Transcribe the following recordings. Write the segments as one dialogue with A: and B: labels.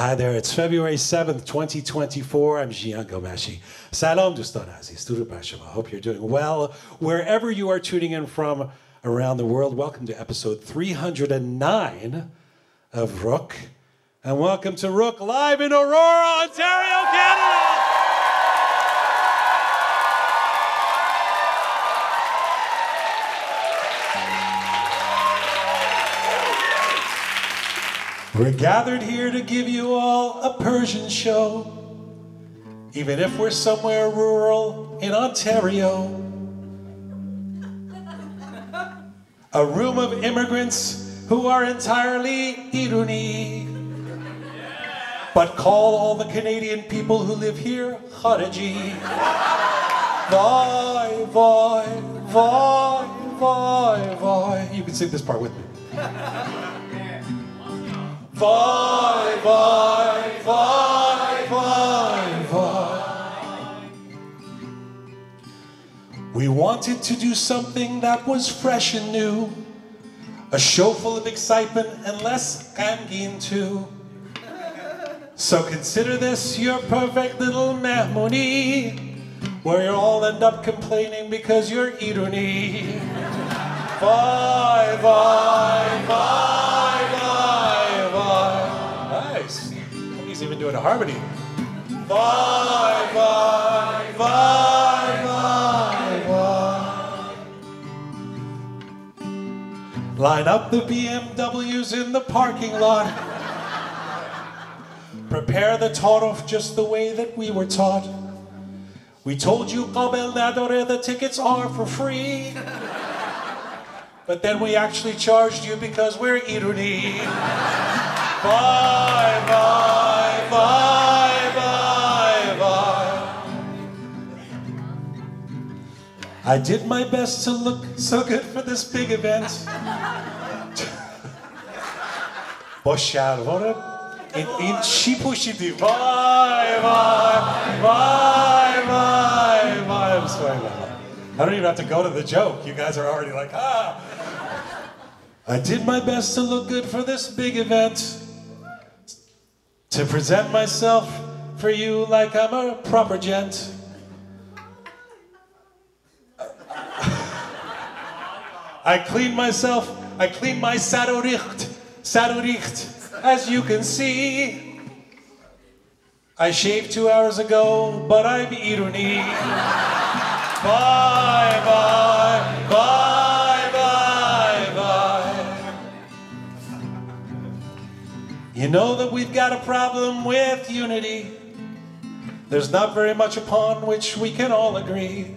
A: Hi there, it's February 7th, 2024. I'm Jian Ghomeshi. Salam dostan aziz, shama. Hope you're doing well. Wherever you are tuning in from around the world, welcome to episode 309 of Roqe. And welcome to Roqe live in Aurora, Ontario, Canada. We're gathered here to give you all a Persian show. Even if we're somewhere rural in Ontario. A room of immigrants who are entirely Iruni. But call all the Canadian people who live here Khariji. Vai, vai, vai, vai, vai. You can sing this part with me. Vai, vai, vai, vai, vai. We wanted to do something that was fresh and new. A show full of excitement and less gangin too. So consider this your perfect little Mahmoudi, where you all end up complaining because you're Iruni. Vai, vai, vai, He's it a harmony. Vai, vai, vai, vai, vai. Line up the BMWs in the parking lot. Prepare the tarof just the way that we were taught. We told you Qabel Nadore the tickets are for free. But then we actually charged you because we're Iruni. Bye, bye, bye, bye, bye. I did my best to look so good for this big event. Boşalvarım. In, in Shipushidi. Bye, bye, bye, bye, bye. I'm sorry about that. I don't even have to go to the joke. You guys are already like, ah. I did my best to look good for this big event. To present myself for you like I'm a proper gent. I clean myself, I clean my sadoricht, sadoricht, as you can see. I shaved two hours ago, but I'm Iruni. Bye, bye, bye, You know that we've got a problem with unity. There's not very much upon which we can all agree.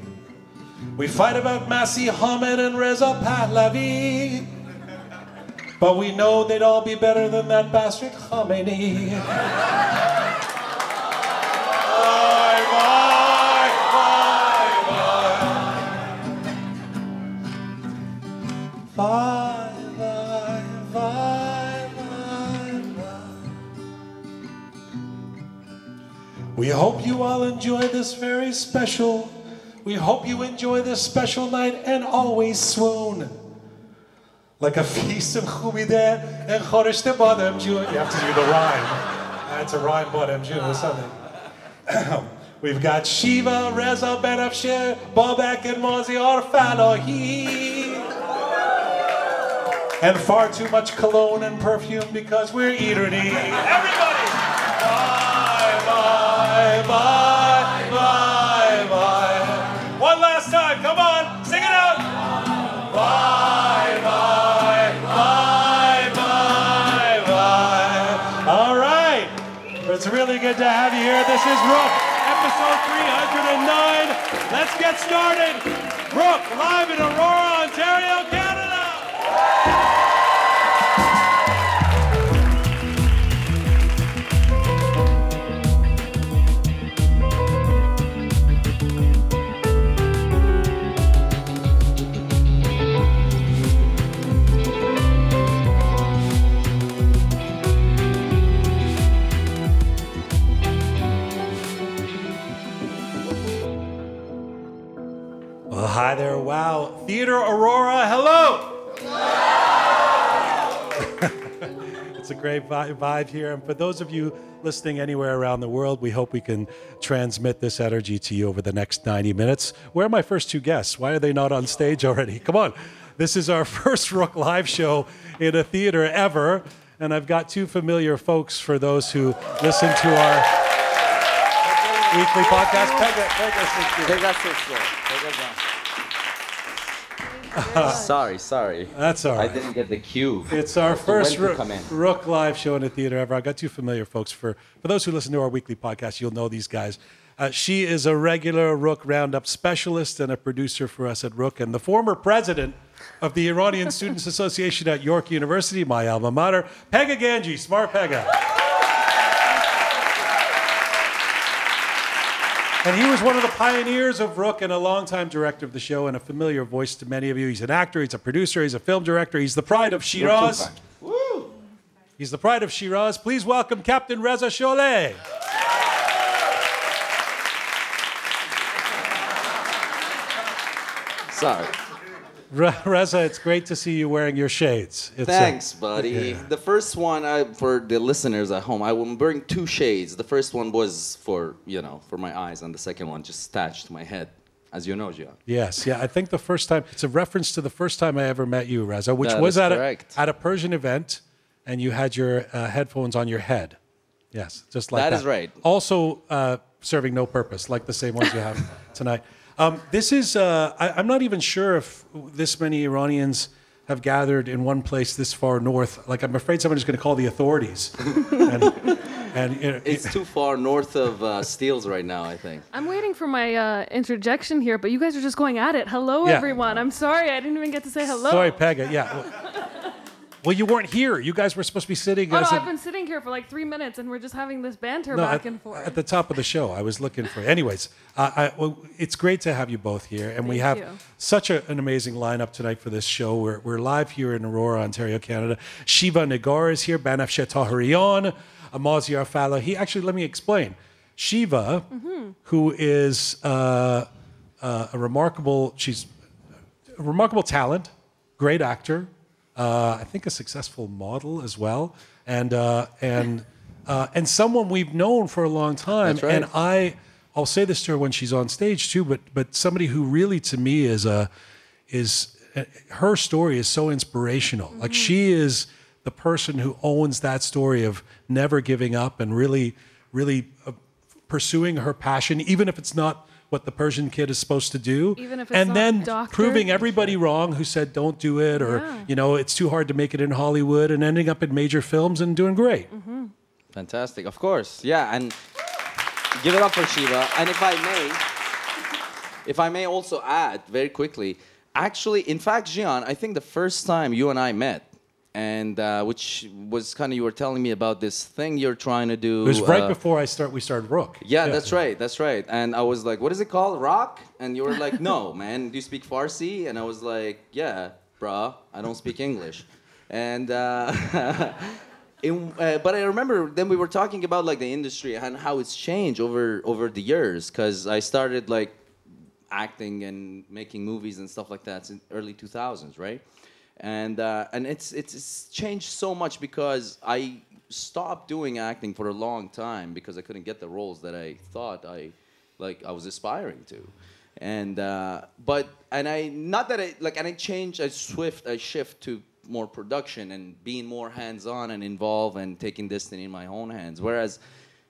A: We fight about Masih Alinejad and Reza Pahlavi. But we know they'd all be better than that bastard Khomeini. Bye, bye, bye. Bye, bye, We hope you all enjoy this very special. We hope you enjoy this special night and always swoon. Like a feast of Khumide and Khorishte Badem June. You have to do the rhyme. That's a rhyme Badem June or something. We've got Shiva, Reza, Benafshe, Babak, and Mazyar Fallahi. And far too much cologne and perfume because we're Irani. Everybody! Bye, bye, good to have you here. This is Roqe, episode 309. Let's get started. Roqe, live in Aurora, Ontario, Canada. Theater Aurora, hello. It's a great vibe here. And for those of you listening anywhere around the world, we hope we can transmit this energy to you over the next 90 minutes. Where are my first two guests? Why are they not on stage already? Come on. This is our first Roqe live show in a theater ever. And I've got two familiar folks for those who listen to our weekly podcast. Pegah, Pegah,
B: Pegah Sixto. Pegah Johnson. sorry, sorry.
A: That's all
B: I
A: right.
B: didn't get the cue.
A: It's our first
B: when to
A: Roqe,
B: come in.
A: Roqe live show in the theater ever. I've got two familiar folks. For, for those who listen to our weekly podcast, you'll know these guys. Uh, she is a regular Roqe Roundup specialist and a producer for us at Roqe, and the former president of the Iranian Students Association at York University, my alma mater, Pegah Ganji, smart Pegah. And he was one of the pioneers of Rook and a longtime director of the show and a familiar voice to many of you. He's an actor, he's a producer, he's a film director, he's the pride of Shiraz. He's the pride of Shiraz. Please welcome Captain Reza Sholeh.
B: Sorry.
A: Re- Reza, it's great to see you wearing your shades. It's,
B: Thanks, buddy. The first one, I, for the listeners at home, I am wearing two shades. The first one was for, you know, for my eyes, and the second one just attached to my head, as you know, Jian.
A: yes, yeah. I think the first time, it's a reference to the first time I ever met you, Reza, which
B: That
A: was at a, at a Persian event, and you had your uh, headphones on your head. Yes, just like that.
B: That is right.
A: Also uh, serving no purpose, like the same ones you have tonight. Um, this is, uh, I, I'm not even sure if this many Iranians have gathered in one place this far north. Like, I'm afraid someone is going to call the authorities. and, and you know,
B: It's too far north of uh, Steeles right now, I think.
C: I'm waiting for my uh, interjection here, but you guys are just going at it. Hello,
A: Yeah.
C: everyone. I'm sorry, I didn't even get to say hello.
A: sorry, Pegah. Yeah. Well, you weren't here. You guys were supposed to be sitting
C: Oh no,
A: a-
C: I've been sitting here for like three minutes, and we're just having this banter
A: No,
C: back
A: at,
C: and forth.
A: at the top of the show. I was looking for. Anyways, uh, I, well, it's great to have you both here, and we have
C: you.
A: such a, an amazing lineup tonight for this show. We're, we're live here in Aurora, Ontario, Canada. Shiva Negar is here. Banafshe Tahirian, Amaziar Fallahi. Actually, let me explain. Shiva,
C: Mm-hmm.
A: who is uh, uh, a remarkable, she's a remarkable talent, great actor, uh, I think a successful model as well, and uh, and uh, and someone we've known for a long time.
B: That's right.
A: And I, I'll say this to her when she's on stage too. But but somebody who really to me is a is uh, her story is so inspirational. Like she is the person who owns that story of never giving up and really really uh, pursuing her passion, even if it's not what the Persian kid is supposed to do.
C: Even if it's
A: and then
C: doctor.
A: proving everybody wrong who said don't do it or
C: Yeah.
A: you know it's too hard to make it in Hollywood and ending up in major films and doing great.
C: Mm-hmm.
B: Fantastic, of course. Yeah, and give it up for Shiva. And if I may, if I may also add very quickly, actually, in fact, Jian, I think the first time you and I met, and uh, which was kind of you were telling me about this thing you're trying to do.
A: It was right
B: uh,
A: before I start we started Roqe.
B: Yeah, that's right. That's right. And I was like, "What is it called? Rock?" And you were like, "No, man. Do you speak Farsi?" And I was like, "Yeah, bruh. I don't speak English." And uh, uh, but I remember then we were talking about like the industry and how it's changed over over the years. Because I started like acting and making movies and stuff like that in early 2000s, right? And uh, and it's, it's it's changed so much because I stopped doing acting for a long time because I couldn't get the roles that I thought I like I was aspiring to. And uh, but and I not that I like and I changed I swift I shift to more production and being more hands-on and involved and taking destiny in my own hands. Whereas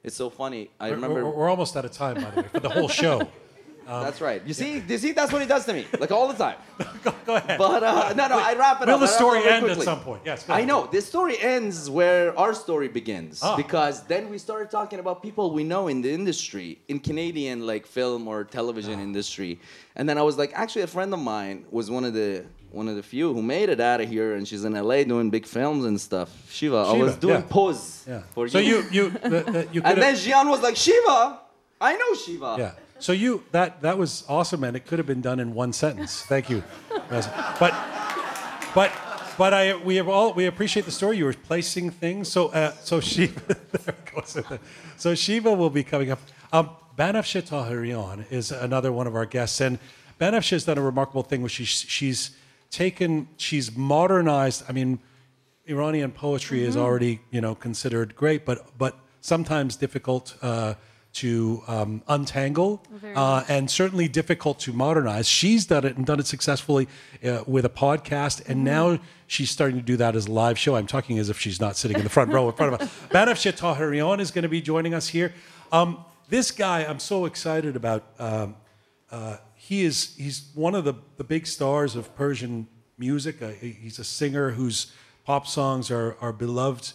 B: it's so funny. I
A: We're,
B: remember
A: we're- we're almost out of time, by the way, for the whole show.
B: that's right. You see, you see, that's what he does to me, like all the time.
A: go, go ahead.
B: But uh, no, no, I wrap it
A: Will
B: up.
A: the
B: wrap it
A: story end at some point? Yes.
B: I know. The story ends where our story begins
A: Ah.
B: because then we started talking about people we know in the industry, in Canadian like film or television
A: Ah.
B: industry, and then I was like, actually, a friend of mine was one of the one of the few who made it out of here, and she's in LA doing big films and stuff. Shiva, I was doing
A: yeah.
B: pose
A: Yeah.
B: for
A: so
B: you.
A: you you the, the, you
B: and then Jian was like, Shiva, I know Shiva.
A: yeah. So you that that was awesome, and it could have been done in one sentence. Thank you, but but but I we have all we appreciate the story. You were placing things. So uh, so Shiva goes. So Shiva will be coming up. Um, Banafshe Tahirian is another one of our guests, and Banafshe has done a remarkable thing, which she's she's taken she's modernized. I mean. Iranian poetry is already you know considered great, but but sometimes difficult uh, to um, untangle, uh, and certainly difficult to modernize. She's done it and done it successfully uh, with a podcast, and now she's starting to do that as a live show. I'm talking as if she's not sitting in the front row in front of us. Banafsheh Tahirian is going to be joining us here. Um, this guy, I'm so excited about. Um, uh, he is he's one of the, the big stars of Persian music. Uh, he's a singer whose pop songs are, are beloved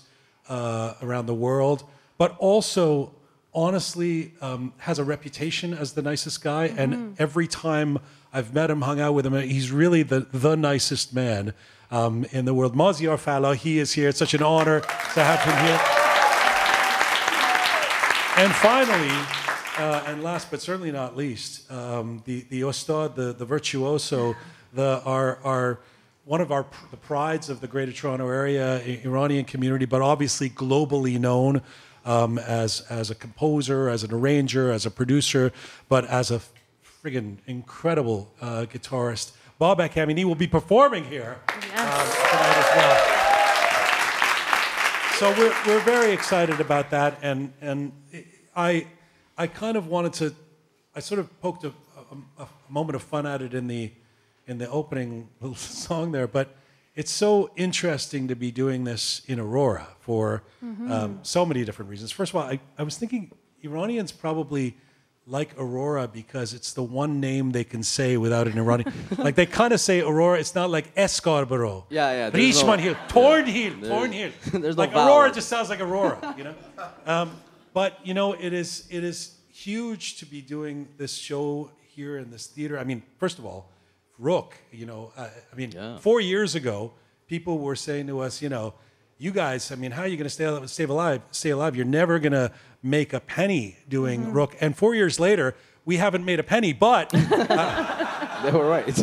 A: uh, around the world, but also honestly um, has a reputation as the nicest guy. And every time I've met him, hung out with him, he's really the, the nicest man um, in the world. Mazyar Fallahi is here. It's such an honor to have him here. And finally, uh, and last but certainly not least, um, the the Ostad, the the virtuoso, the our our one of our the prides of the Greater Toronto Area Iranian community, but obviously globally known um, as as a composer, as an arranger, as a producer, but as a friggin' incredible uh, guitarist. Babak Amini will be performing here um, tonight as well. So we're, we're very excited about that, and and I I kind of wanted to I sort of poked a, a, a moment of fun at it in the in the opening little song there, but it's so interesting to be doing this in Aurora for um, so many different reasons. First of all, I, I was thinking Iranians probably like Aurora because it's the one name they can say without an Iranian. like they kind of say Aurora. It's not like Escarborough.
B: Yeah, yeah, there's no-
A: Richmond Hill, Thornhill,
B: There's-
A: Thornhill.
B: there's no
A: like Aurora just sounds like Aurora, you know. Um, but you know, it is it is huge to be doing this show here in this theater. I mean, first of all, Roqe. You know, uh, I mean,
B: Yeah.
A: four years ago, people were saying to us, you know, you guys. I mean, how are you going to stay alive, stay alive? Stay alive? You're never going to make a penny doing Roqe. And four years later, we haven't made a penny, but
B: They were right.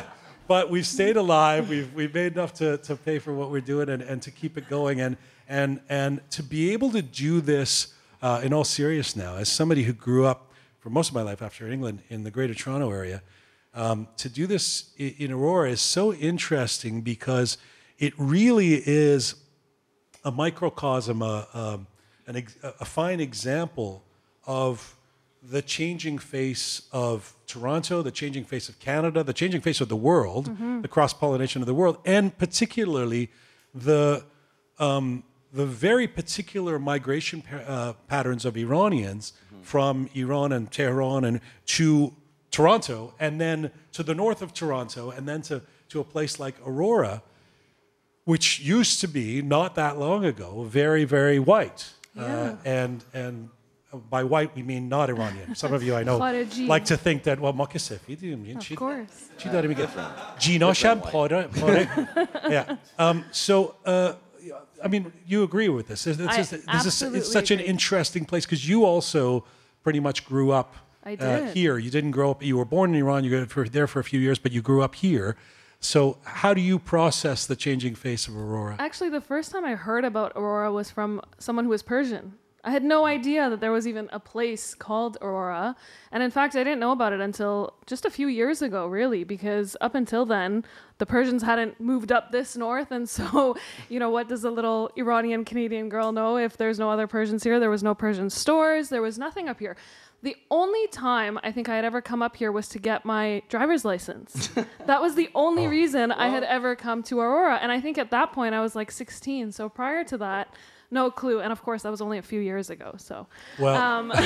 A: but we've stayed alive. We've, we've made enough to, to pay for what we're doing and, and to keep it going. And, and, and to be able to do this uh, in all seriousness now, as somebody who grew up for most of my life after England in the Greater Toronto area, um, to do this in Aurora is so interesting because it really is a microcosm, a, um, an a fine example of the changing face of Toronto, the changing face of Canada, the changing face of the world, the cross pollination of the world, and particularly the um, the very particular migration pa- uh, patterns of Iranians from Iran and Tehran and to Toronto, and then to the north of Toronto, and then to, to a place like Aurora, which used to be, not that long ago, very, very white. Uh, yeah. Uh, and, and uh, by white, we mean not Iranian. Some of you I know like to think that, well, Makasif, you mean
C: Of course.
A: She didn't even get Yeah. Um, so, uh, I mean, you agree with this. It's, it's, This it's such an interesting place because you also pretty much grew up
C: I
A: uh, here you didn't grow up you were born in Iran you were there for a few years but you grew up here so how do you process the changing face of Aurora
C: Actually, the first time I heard about Aurora was from someone who was Persian. I had no idea that there was even a place called Aurora. And in fact, I didn't know about it until just a few years ago, really, because up until then, the Persians hadn't moved up this north. And so, you know, what does a little Iranian Canadian girl know if there's no other Persians here? There was no Persian stores, there was nothing up here. The only time I think I had ever come up here was to get my driver's license. that was the only reason I had ever come to Aurora. And I think at that point I was like 16. So prior to that, no clue. And of course, that was only a few years ago. So,
A: well
C: um,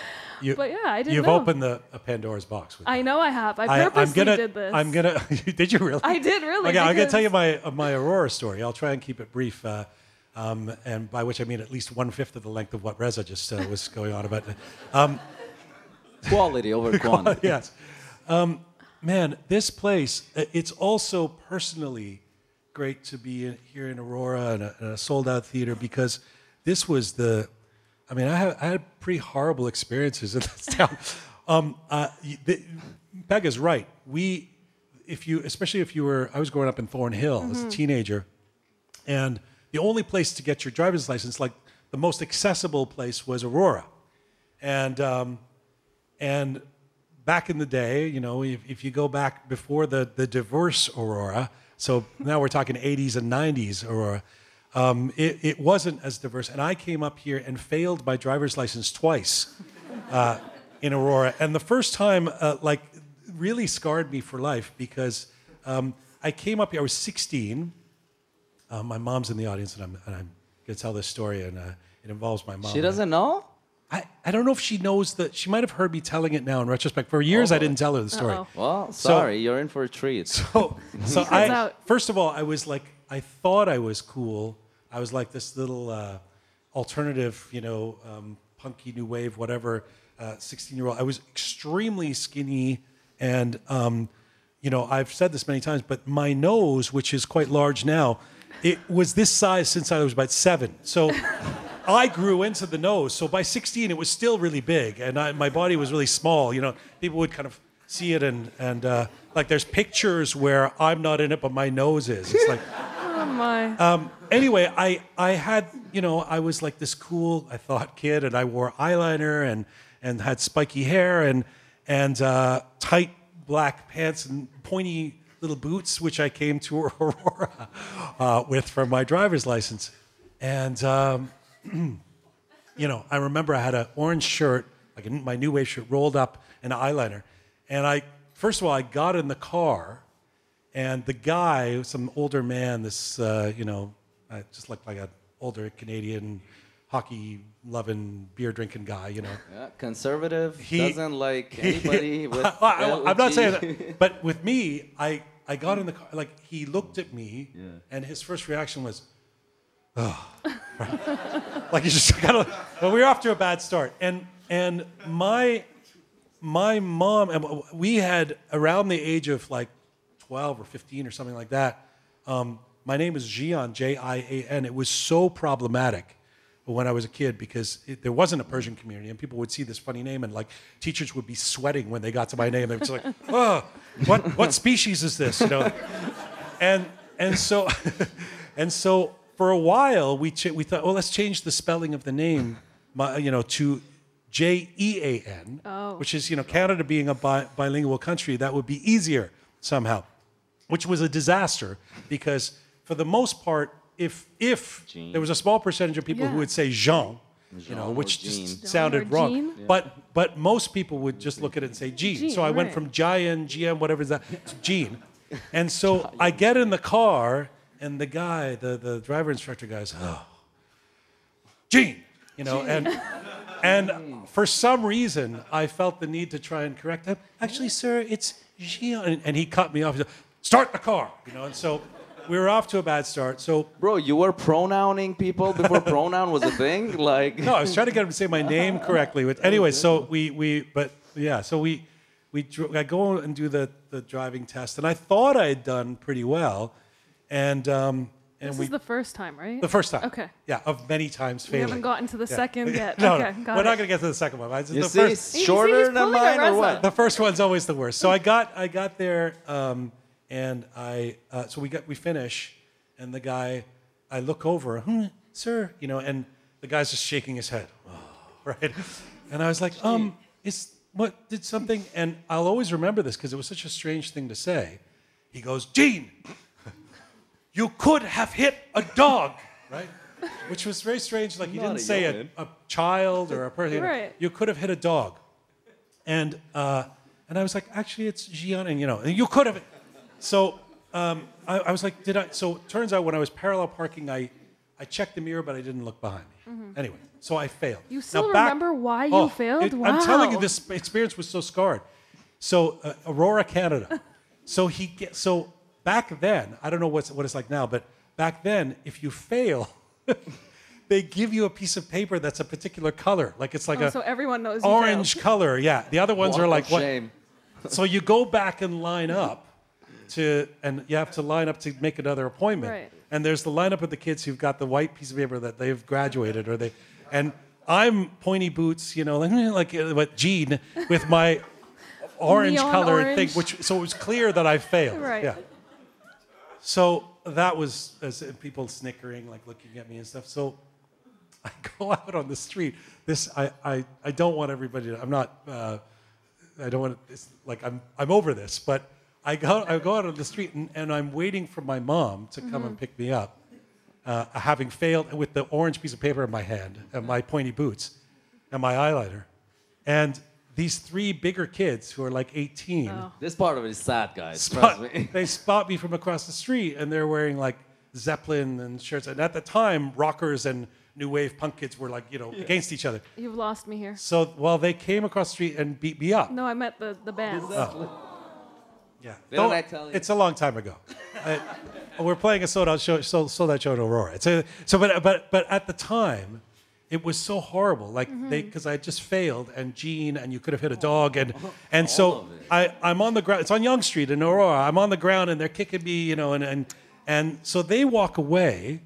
A: you,
C: but yeah, I didn't
A: you've
C: know.
A: opened the a Pandora's box with
C: I know I have. I
A: I,
C: purposely
A: I'm gonna,
C: did this.
A: I'm gonna. did you really?
C: I did really.
A: Okay, I'm gonna tell you my uh, my Aurora story. I'll try and keep it brief, uh, um, and by which I mean at least one fifth of the length of what Reza just uh, was going on about.
B: Quality over quantity.
A: yes, um, man, this place. uh, It's also personally great to be in, here in Aurora and a, a sold out theater because this was the. I mean, I, have, I had pretty horrible experiences in this town. Um, uh, y- the, Pegah's right. We, if you, especially if you were, I was growing up in Thornhill as a teenager, and the only place to get your driver's license, like the most accessible place, was Aurora, and um, and back in the day, you know, if, if you go back before the, the diverse Aurora, So now we're talking 80s and 90s Aurora. Um, it, it wasn't as diverse. And I came up here and failed my driver's license twice uh, in Aurora. And the first time, uh, like, really scarred me for life because um, I came up here, I was 16. Uh, my mom's in the audience, and I'm, and I'm going to tell this story, and uh, it involves my mom.
B: She doesn't know?
A: I, I don't know if she knows that. She might have heard me telling it now in retrospect. For years, I didn't tell her the story.
C: Uh-oh.
B: Well,
A: So-
B: sorry, you're in for a treat.
A: So, so I, first of all, I was like, I thought I was cool. I was like this little uh, alternative, you know, um, punky new wave, whatever, 16 year old. I was extremely skinny. And, um, you know, I've said this many times, but my nose, which is quite large now, it was this size since I was about seven. So I grew into the nose. So by 16, it was still really big. And I, my body was really small. You know, people would kind of see it and, and uh, like there's pictures where I'm not in it, but my nose is. It's like,
C: Oh my.
A: um, anyway, I, I had, you know, I was like this cool, I thought, kid, and I wore eyeliner and, and had spiky hair and, and uh, tight black pants and pointy little boots, which I came to Aurora uh, with from my driver's license. And, um, you know, I remember I had an orange shirt, like my new wave shirt, rolled up and eyeliner. And I, first of all, I got in the car and the guy, some older man, this, uh, you know, uh, just looked like an older Canadian hockey loving, beer drinking guy, you know.
B: Yeah, conservative
A: He-
B: doesn't like anybody with.
A: I, am not saying that, but with me, I, I got in the car, like, he looked at me, and his first reaction was, oh. like, you just kind of, well, we were off to a bad start. And, and my, my mom, and we had around the age of like 12 or 15 or something like that. Um, my name is Jian, J I A N. It was so problematic when I was a kid because it, there wasn't a Persian community, and people would see this funny name, and like teachers would be sweating when they got to my name. They would be like, "Oh, what what species is this?" You know, and and so and so for a while we ch- we thought, well, let's change the spelling of the name, my, you know, to J E A N,
C: Oh.
A: which is you know Canada being a bi- bilingual country, that would be easier somehow, which was a disaster because for the most part, if if
B: Jean.
A: there was a small percentage of people who would say Jean, you know, which
B: Jean.
A: just
C: Jean
A: sounded wrong,
C: Jean?
A: but but most people would just look at it and say Jean.
C: Jean,
A: so I went
C: right.
A: from Jian, GM, whatever is that, to Jean. And so I get in the car, and the guy, the, the driver instructor goes, oh, Jean, you know, and and for some reason I felt the need to try and correct him. Actually, sir, it's Jean, and, and he cut me off. He said, Start the car, you know, and so we were off to a bad start. So
B: Bro, you were pronouncing people before pronoun was a thing? Like.
A: no, I was trying to get him to say my name correctly. With anyway, so we we but yeah, so we we dr- I go and do the the driving test, and I thought I had done pretty well, and um and
C: This
A: we
C: is the first time, right?
A: the first time.
C: Okay.
A: Yeah, of many times failing.
C: We haven't gotten to the
A: Yeah.
C: second yet.
A: no,
C: okay,
A: no,
C: got
A: we're
C: it.
A: not going to get to the second one. I just,
B: You
A: the
B: see,
A: first
C: You see,
B: shorter
C: he's
B: than mine or what?
A: the first one's always the worst. So I got I got there, um, and I uh, so we got we finish, and the guy I look over, hmm, sir, you know, and the guy's just shaking his head, right, and I was like, um, is what did something, and I'll always remember this because it was such a strange thing to say. He goes, Gene, you could have hit a dog, right? Which was very strange. Like he
B: Not
A: didn't
B: a
A: say a, a child or a person. you know.
C: Right.
A: You could have hit a dog. And uh, and I was like, actually, it's Jian, and you know, you could have. So um, I, I was like, did I? So it turns out when I was parallel parking, I I checked the mirror, but I didn't look behind me. Anyway, so I failed.
C: Mm-hmm. You still
A: Now, back-
C: remember why you failed? Wow!
A: I'm telling you, this experience was so scarred. So uh, Aurora, Canada. so he get, so back then, I don't know what's what it's like now, but back then, if you fail. They give you a piece of paper that's a particular color, like it's like
C: Oh,
A: a
C: so everyone knows
A: orange color. Yeah, the other ones
B: Walk
A: are
B: of
A: like what?
B: shame.
A: So you go back and line up to, and you have to line up to make another appointment.
C: Right.
A: And there's the lineup of the kids who've got the white piece of paper that they've graduated, or they, and I'm pointy boots, you know, like like uh, what Gene with my orange
C: Neon
A: colored
C: orange.
A: thing, which so it was clear that I failed.
C: Right.
A: Yeah. So that was as people snickering, like looking at me and stuff. So I go out on the street. This I I, I don't want everybody. To, I'm not. Uh, I don't want to. It's like I'm I'm over this, but I go, I go out on the street and, and I'm waiting for my mom to come and pick me up, uh, having failed with the orange piece of paper in my hand and my pointy boots and my eyeliner. And these three bigger kids who are like 18
B: This part of it is sad, guys. Trust me.
A: they spot me from across the street and they're wearing like Zeppelin and shirts. And at the time, rockers and new wave punk kids were like, you know, against each other.
C: You've lost me here.
A: So, well, they came across the street and beat me up.
C: No, I meant the, the band.
A: Yeah.
B: They don't
A: Don't-
B: act Italian.
A: It's a long time ago. Uh, we're playing a sold out show, sold, sold out show at Aurora. It's a, so, but, but, but at the time, it was so horrible. Like they, because I just failed, and Gene, and you could have hit a dog, and and so. I, I'm on the ground. It's on Yonge Street in Aurora. I'm on the ground, and they're kicking me, you know, and and and so they walk away,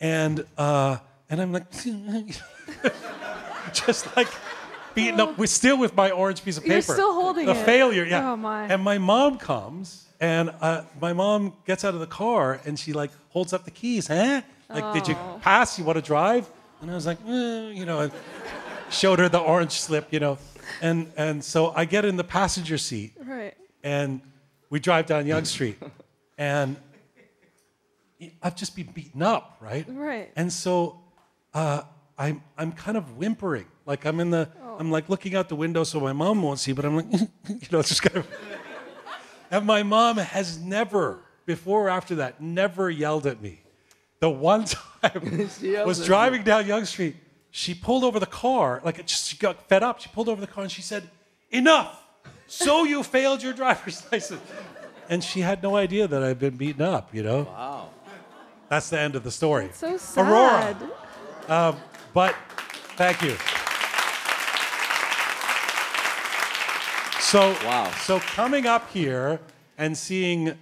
A: and uh, and I'm like, just like beaten up. We're still with my orange piece of paper.
C: You're still holding
A: the
C: it.
A: failure. Yeah.
C: Oh, my.
A: And my mom comes, and uh, my mom gets out of the car, and she like holds up the keys. Huh? Like, did you
C: Oh.
A: pass? You want to drive? And I was like, eh, you know, and showed her the orange slip, you know, and and so I get in the passenger seat,
C: Right.
A: and we drive down Yonge Street, and I've just been beaten up, right?
C: Right.
A: And so uh, I'm I'm kind of whimpering, like I'm in the I'm like looking out the window so my mom won't see, but I'm like, you know, it's just kind of. And my mom has never, before or after that, never yelled at me. The one time
B: She
A: was driving down Yonge Street, she pulled over the car, like it just, she got fed up. She pulled over the car and she said, "Enough! So you failed your driver's license." And she had no idea that I'd been beaten up. You know.
B: Wow.
A: That's the end of the story.
C: So sad.
A: Aurora. But thank you. So
B: Wow.
A: So coming up here and seeing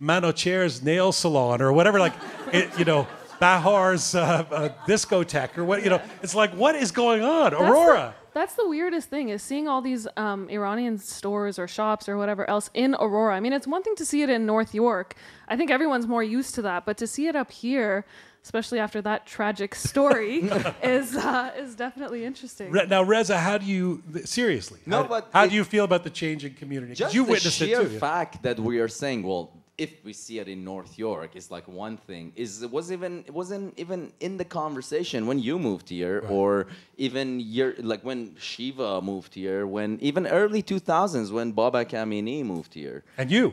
A: Manocher's nail salon or whatever, like it, you know, Bahar's uh, uh, discotheque or what, you know, it's like what is going on,
C: That's
A: Aurora?
C: The, that's the weirdest thing is seeing all these um, Iranian stores or shops or whatever else in Aurora. I mean, it's one thing to see it in North York. I think everyone's more used to that, but to see it up here, especially after that tragic story, is uh, is definitely interesting.
A: Re- Now, Reza, how do you seriously?
B: No,
A: how,
B: but
A: how
B: it-
A: do you feel about the changing community?
B: Just
A: you
B: the
A: witnessed
B: sheer
A: it too. yeah.
B: fact that we are saying, well, if we see it in North York, it's like one thing. Is it was even it wasn't even in the conversation when you moved here, or even your like when Shiva moved here, when even early 2000s when Babak Amini moved here.
A: And you?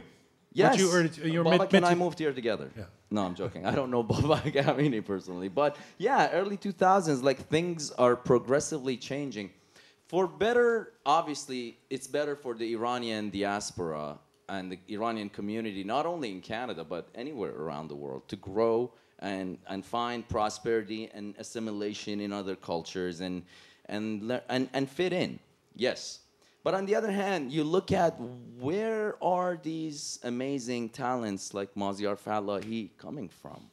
B: Yes,
A: Weren't you, or you're
B: Baba
A: mid,
B: and I moved here together.
A: Yeah.
B: No, I'm joking. I don't know Babak Amini personally, but yeah, early 2000s, like things are progressively changing. For better, obviously, it's better for the Iranian diaspora and the Iranian community, not only in Canada but anywhere around the world, to grow and and find prosperity and assimilation in other cultures and and and, and fit in. Yes. But on the other hand, you look at where are these amazing talents like Mazyar Fallahi coming from?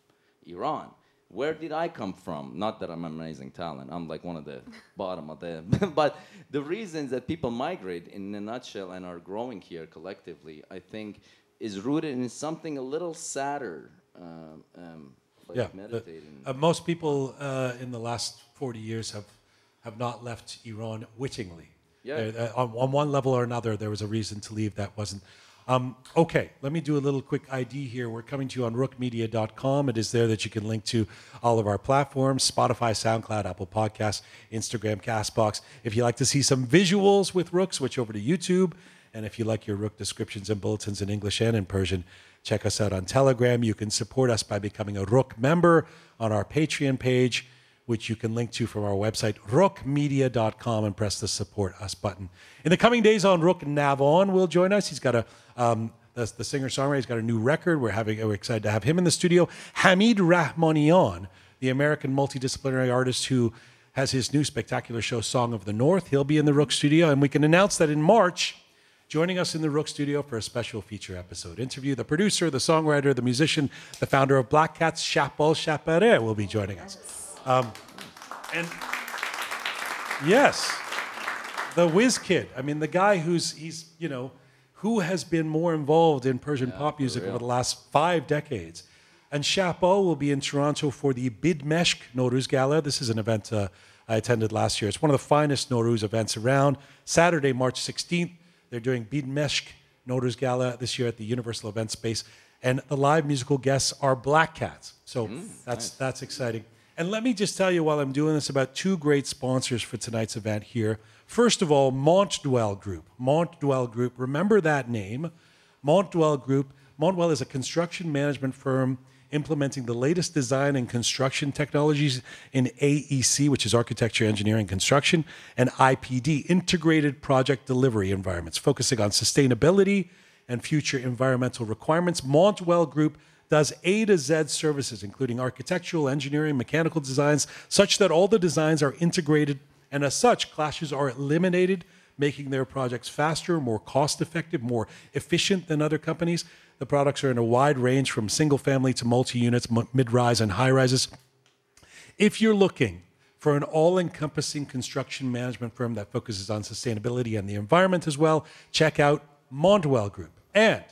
B: Iran. Where did I come from? Not that I'm an amazing talent. I'm like one of the bottom of the. but the reasons that people migrate in a nutshell and are growing here collectively, I think, is rooted in something a little sadder. Um, um, like
A: Yeah, the- uh, most people uh, in the last 40 years have, have not left Iran wittingly.
B: Yeah.
A: Uh, on, on one level or another, there was a reason to leave that wasn't. Um, okay, let me do a little quick ID here. We're coming to you on roqemedia.com. It is there that you can link to all of our platforms Spotify, SoundCloud, Apple Podcasts, Instagram, Castbox. If you like to see some visuals with Roqe, switch over to YouTube. And if you like your Roqe descriptions and bulletins in English and in Persian, check us out on Telegram. You can support us by becoming a Roqe member on our Patreon page, which you can link to from our website, roqemedia.com, and press the support us button. In the coming days on Roqe Navon will join us. He's got a um, the, the singer songwriter. He's got a new record. We're having we're excited to have him in the studio. Hamid Rahmanian, the American multidisciplinary artist who has his new spectacular show, Song of the North. He'll be in the Roqe studio, and we can announce that in March. Joining us in the Roqe studio for a special feature episode. Interview the producer, the songwriter, the musician, the founder of Black Cats, Shahram Shabpareh, will be joining us. Um, and yes, the whiz kid. I mean, the guy who's, he's, you know, who has been more involved in Persian pop music over the last five decades. And Chapeau will be in Toronto for the Bidmeshk Nowruz Gala. This is an event uh, I attended last year. It's one of the finest Nowruz events around. Saturday, March 16th, they're doing Bidmeshk Nowruz Gala this year at the Universal Event Space. And the live musical guests are Black Cats. So that's, that's exciting. And let me just tell you while I'm doing this about two great sponsors for tonight's event here. First of all, Montdwell Group. Montdwell Group, remember that name. Montdwell Group. Montdwell is a construction management firm implementing the latest design and construction technologies in AEC, which is architecture, engineering, construction, and IPD, integrated project delivery environments, focusing on sustainability and future environmental requirements. Montwell Group does A to Z services, including architectural, engineering, mechanical designs, such that all the designs are integrated, and as such, clashes are eliminated, making their projects faster, more cost effective, more efficient than other companies. The products are in a wide range from single family to multi units, mid rise, and high rises. If you're looking for an all encompassing construction management firm that focuses on sustainability and the environment as well, check out Montwell Group. And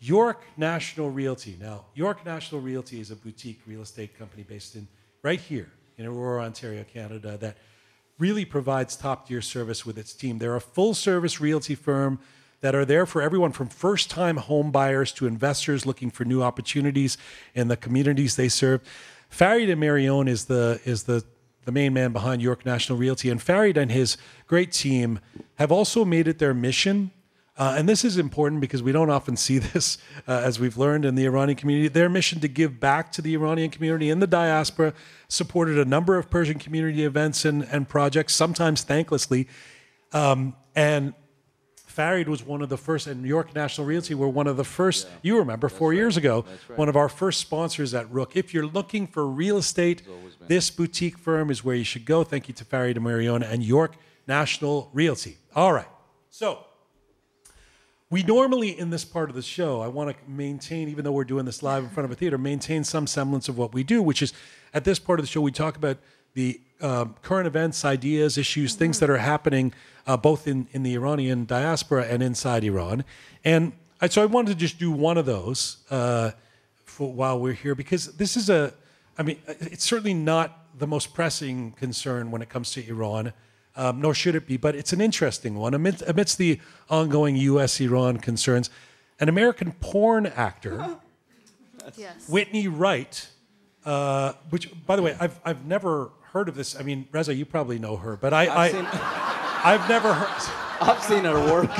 A: York National Realty. Now, York National Realty is a boutique real estate company based in right here in Aurora, Ontario, Canada, that really provides top tier service with its team. They're a full service realty firm that are there for everyone from first time home buyers to investors looking for new opportunities in the communities they serve. Farid and Marion is the is the the main man behind York National Realty, and Farid and his great team have also made it their mission uh, and this is important because we don't often see this, uh, as we've learned in the Iranian community. Their mission to give back to the Iranian community in the diaspora supported a number of Persian community events and, and projects, sometimes thanklessly. Um, and Farid was one of the first, and New York National Realty were one of the first, yeah. you remember, That's four right. years ago, right. one of our first sponsors at Roqe. If you're looking for real estate, this boutique firm is where you should go. Thank you to Farid and Mariona and York National Realty. All right. So, we normally in this part of the show i want to maintain even though we're doing this live in front of a theater maintain some semblance of what we do which is at this part of the show we talk about the uh, current events ideas issues things that are happening uh, both in, in the iranian diaspora and inside iran. And I, so i wanted to just do one of those uh, for, while we're here because this is a i mean it's certainly not the most pressing concern when it comes to iran um, nor should it be, but it's an interesting one. Amidst, amidst the ongoing U.S. Iran concerns, an American porn actor,
C: yes.
A: Whitney Wright, uh, which, by the way, I've, I've never heard of this. I mean, Reza, you probably know her, but I, I've, I, I've never heard.
B: I've seen her work.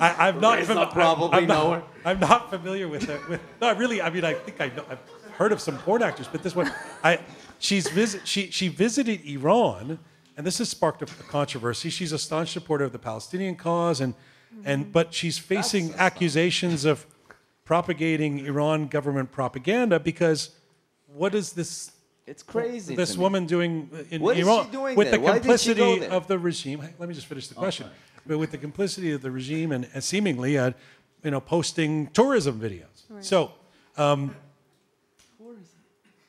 A: I, am not.
B: Reza fam- probably
A: I'm, I'm
B: know
A: not,
B: her.
A: I'm not familiar with her. With, no, really. I mean, I think I know. I've heard of some porn actors, but this one, I, she's visit. She she visited Iran and this has sparked a, controversy. She's a staunch supporter of the Palestinian cause, and, and but she's facing accusations of propagating Iran government propaganda because what is this?
B: It's crazy.
A: This woman doing in
B: what
A: Iran
B: doing
A: with
B: there?
A: the complicity of the regime. Let me just finish the question. Okay. But with the complicity of the regime and, and seemingly, uh, you know, posting tourism videos. Right. So. Um,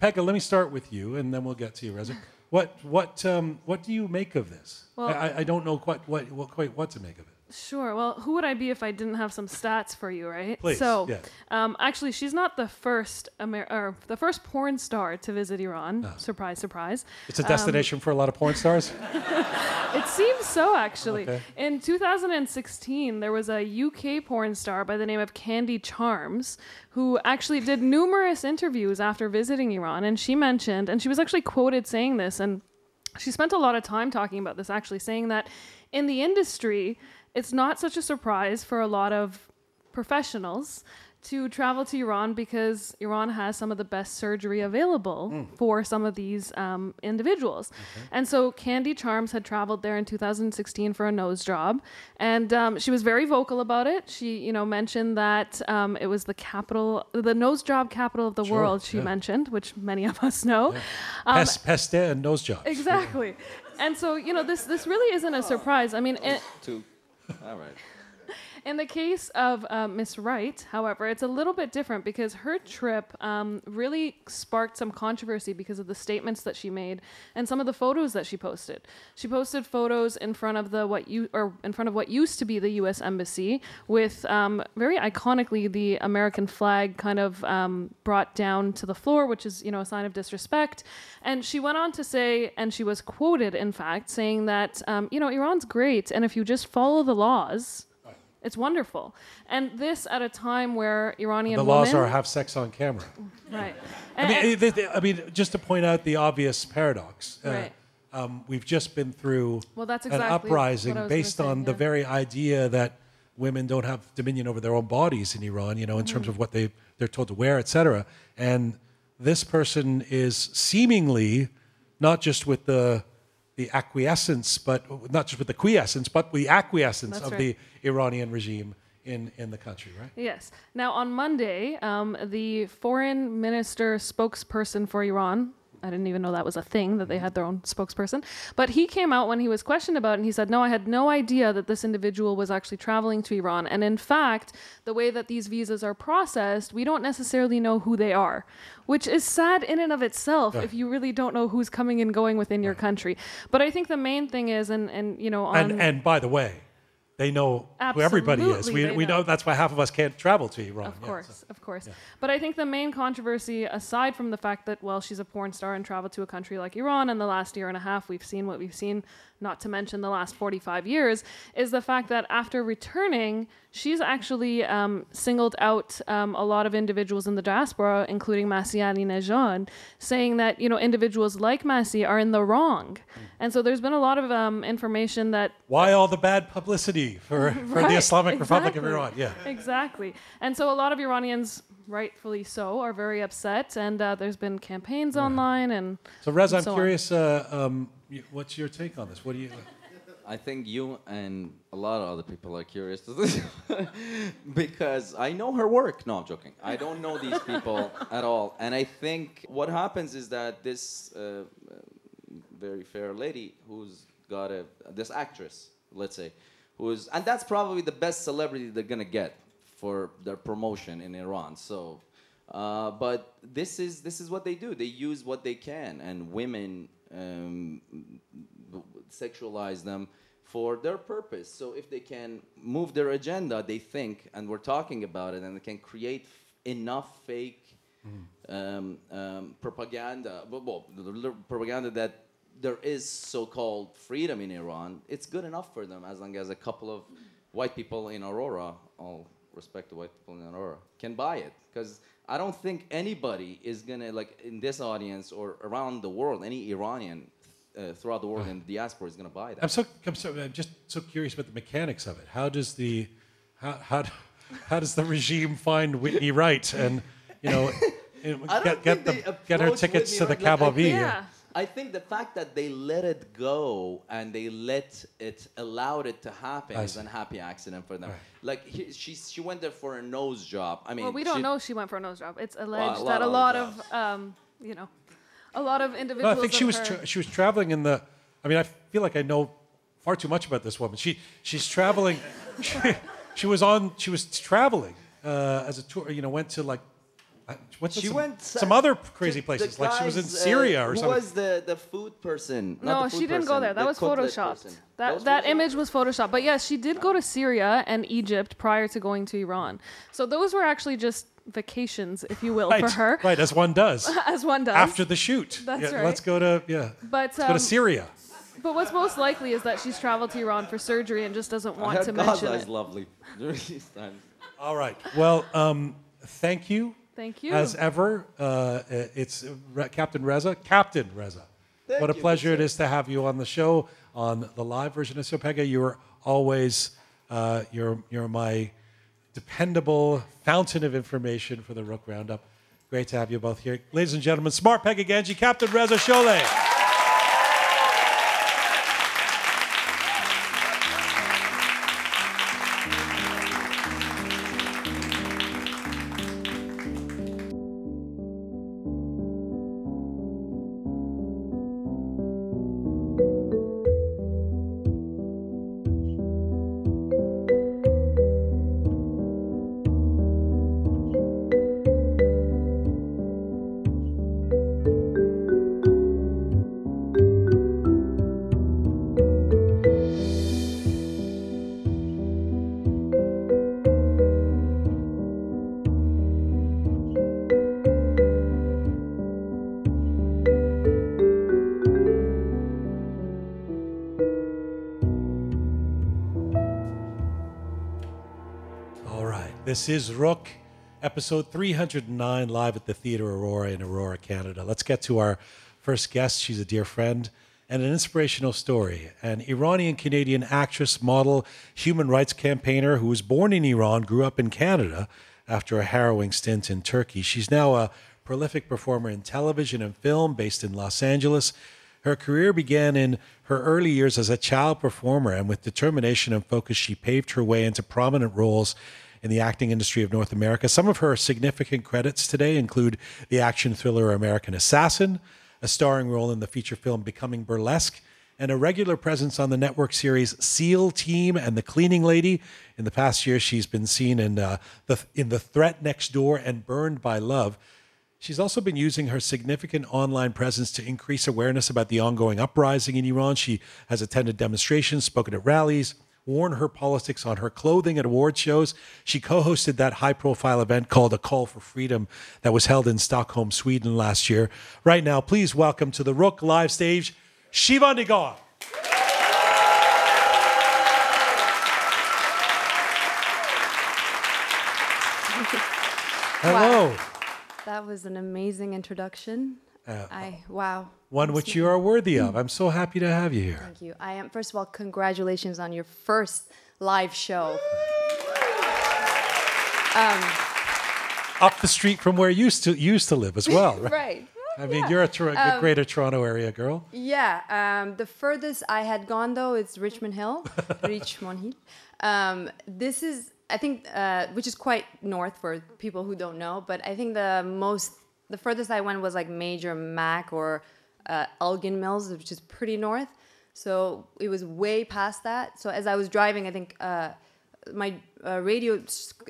A: Pegah, let me start with you, and then we'll get to you, Reza. What what um, what do you make of this? Well, I, I don't know quite what, what quite what to make of it.
C: Sure. Well, who would I be if I didn't have some stats for you, right?
A: Please.
C: So,
A: yeah.
C: um, actually, she's not the first Amer- or the first porn star to visit Iran. Oh. Surprise, surprise.
A: It's a destination um, for a lot of porn stars.
C: it seems so, actually.
A: Okay.
C: In 2016, there was a UK porn star by the name of Candy Charms who actually did numerous interviews after visiting Iran, and she mentioned, and she was actually quoted saying this, and she spent a lot of time talking about this, actually saying that in the industry it's not such a surprise for a lot of professionals to travel to Iran because Iran has some of the best surgery available mm. for some of these um, individuals. Okay. And so Candy Charms had traveled there in 2016 for a nose job, and um, she was very vocal about it. She, you know, mentioned that um, it was the capital, the nose job capital of the
A: sure,
C: world. She
A: yeah.
C: mentioned, which many of us know.
A: Yeah. Um, peste and nose jobs.
C: Exactly. and so you know, this this really isn't a surprise. I mean, it,
B: all right.
C: In the case of uh, Miss Wright, however, it's a little bit different because her trip um, really sparked some controversy because of the statements that she made and some of the photos that she posted. She posted photos in front of the what you or in front of what used to be the U.S. embassy with um, very iconically the American flag kind of um, brought down to the floor, which is you know a sign of disrespect. And she went on to say, and she was quoted, in fact, saying that um, you know Iran's great, and if you just follow the laws It's wonderful. And this at a time where Iranian
A: The laws
C: women,
A: are have sex on camera.
C: right.
A: I mean,
C: and-
A: they- they- I mean, just to point out the obvious paradox. uh,
C: Right.
A: um, we've just been through
C: Well, that's exactly what
A: uprising based
C: say,
A: on the very idea that women don't have dominion over their own bodies in Iran. You know, in terms
C: Mm-hmm.
A: of what they they're told to wear, etc. And this person is seemingly not just with the the acquiescence, but not just with the quiescence, but the acquiescence
C: That's
A: of
C: right.
A: the Iranian regime in in the country, right?
C: Yes. Now, on Monday, um, the foreign minister spokesperson for Iran, I didn't even know that was a thing, that they had their own spokesperson, but he came out when he was questioned about it and he said, No, I had no idea that this individual was actually traveling to Iran. And in fact, the way that these visas are processed, we don't necessarily know who they are, which is sad in and of itself if you really don't know who's coming and going within your country. But I think the main thing is, and, and you know, on.
A: And and by the way, they know who everybody is. We, we know.
C: know.
A: that's why half of us can't travel to Iran.
C: Of
A: Yeah,
C: course,
A: so-
C: of course. But I think the main controversy, aside from the fact that, well, she's a porn star and traveled to a country like Iran in the last year and a half, we've seen what we've seen, not to mention the last 45 years, is the fact that after returning, she's actually um, singled out um, a lot of individuals in the diaspora, including Masih Alinejad, saying that, you know, individuals like Masih are in the wrong. And so there's been a lot of um, information that
A: Why all the bad publicity for, for the
C: Right,
A: Islamic Republic of. Iran? Yeah.
C: Exactly. And so a lot of Iranians, rightfully so, are very upset. And uh, there's been campaigns online and.
A: So Rez, I'm
C: so on.
A: curious. Uh, um, what's your take on this? What do you?
B: I think you and a lot of other people are curious to this because I know her work. No, I'm joking. I don't know these people at all. And I think what happens is that this uh, uh, very fair lady who's got a this actress, let's say, who's and that's probably the best celebrity they're gonna get for their promotion in Iran. So. Uh, but this is this is what they do. They use what they can, and women um, sexualize them for their purpose. So if they can move their agenda, they think, and we're talking about it, and they can create f- enough fake um, um, propaganda, well, well, the- the propaganda that there is so-called freedom in Iran. It's good enough for them as long as a couple of white people in Aurora, all respect to white people in Aurora, can buy it. Because I don't think anybody is gonna like in this audience or around the world, any Iranian uh, throughout the world and the diaspora is gonna buy that.
A: I'm so I'm so I'm just so curious about the mechanics of it. How does the how how, how does the regime find Whitney Wright and you know and get get the get her
B: approach
A: tickets to
B: Whitney
A: the
B: Wright- like, I think-
C: Yeah.
B: I think the fact that they let it go and they let it allowed it to happen is
A: an
B: a happy accident for them.
A: Right.
B: Like he, she she went there for a nose job. I mean,
C: Well, we don't
B: she-
C: know if she went for a nose job. It's alleged
B: lot
C: that a lot
B: jobs.
C: of, um, you know, a lot of
A: No,
C: individuals.
A: I think she was tra- she was traveling in the. I mean, I feel like I know far too much about this woman. She she's traveling. She, she was on. She was traveling uh, as a tour. You know, went to like. uh, Went to
B: She
A: some,
B: went
A: some other crazy
B: the
A: places. Like she was in
B: guys, uh,
A: Syria or
B: who was the, the food person? Not
C: No,
B: the
C: she didn't go there. That
B: the
C: was photoshopped.
B: person.
C: That
B: was
C: that
B: photoshopped?
C: image was photoshopped. But yes, she did go to Syria and Egypt prior to going to Iran. So those were actually just vacations, if you will,
A: right,
C: for her,
A: right, as one does
C: as one does.
A: after the shoot.
C: That's
A: yeah,
C: right.
A: Let's go to yeah.
C: but
A: Let's go to
C: um,
A: Syria.
C: but what's most likely is that she's traveled to Iran for surgery and just doesn't want
B: heard
C: to
B: Gaza
C: mention
B: is
C: it.
B: lovely during these times.
A: All right. Well, um, thank you.
C: Thank you.
A: As ever, uh, it's uh, Re- Captain Reza. Captain Reza.
B: Thank
A: what a
B: you,
A: pleasure it
B: Mr.
A: is to have you on the show on the live version of Sopega. You're always uh, you're you're my dependable fountain of information for the Roqe Roundup. Great to have you both here, ladies and gentlemen. Smart Peg Pegaganji, Captain Reza Sholeh. This is Roqe, episode 309, live at the Theatre Aurora in Aurora, Canada. Let's get to our first guest. She's a dear friend and an inspirational story. An Iranian Canadian actress, model, human rights campaigner who was born in Iran, grew up in Canada after a harrowing stint in Turkey. She's now a prolific performer in television and film based in Los Angeles. Her career began in her early years as a child performer, and with determination and focus, she paved her way into prominent roles in the acting industry of North America. Some of her significant credits today include the action thriller American Assassin, a starring role in the feature film Becoming Burlesque, and a regular presence on the network series SEAL Team and The Cleaning Lady. In the past year, she's been seen in, uh, the, in The Threat Next Door and Burned by Love. She's also been using her significant online presence to increase awareness about the ongoing uprising in Iran. She has attended demonstrations, spoken at rallies, worn her politics on her clothing at award shows. She co hosted that high profile event called A Call for Freedom that was held in Stockholm, Sweden last year. Right now, please welcome to the Roqe live stage, Shiva Negar. Hello.
D: That was an amazing introduction. I wow.
A: One which you are worthy of. I'm so happy to have you here.
D: Thank you. I am first of all congratulations on your first live show.
A: Up the street from where you used to, you used to live as well, right?
D: Right.
A: I mean, you're a Tor- Greater Toronto area girl.
D: Yeah. Um, the furthest I had gone though is Richmond Hill. Richmond Hill. Um, this is I think uh, which is quite north for people who don't know, but I think the most the furthest I went was like Major Mac or uh, Elgin Mills, which is pretty north. So it was way past that. So as I was driving, I think uh, my uh, radio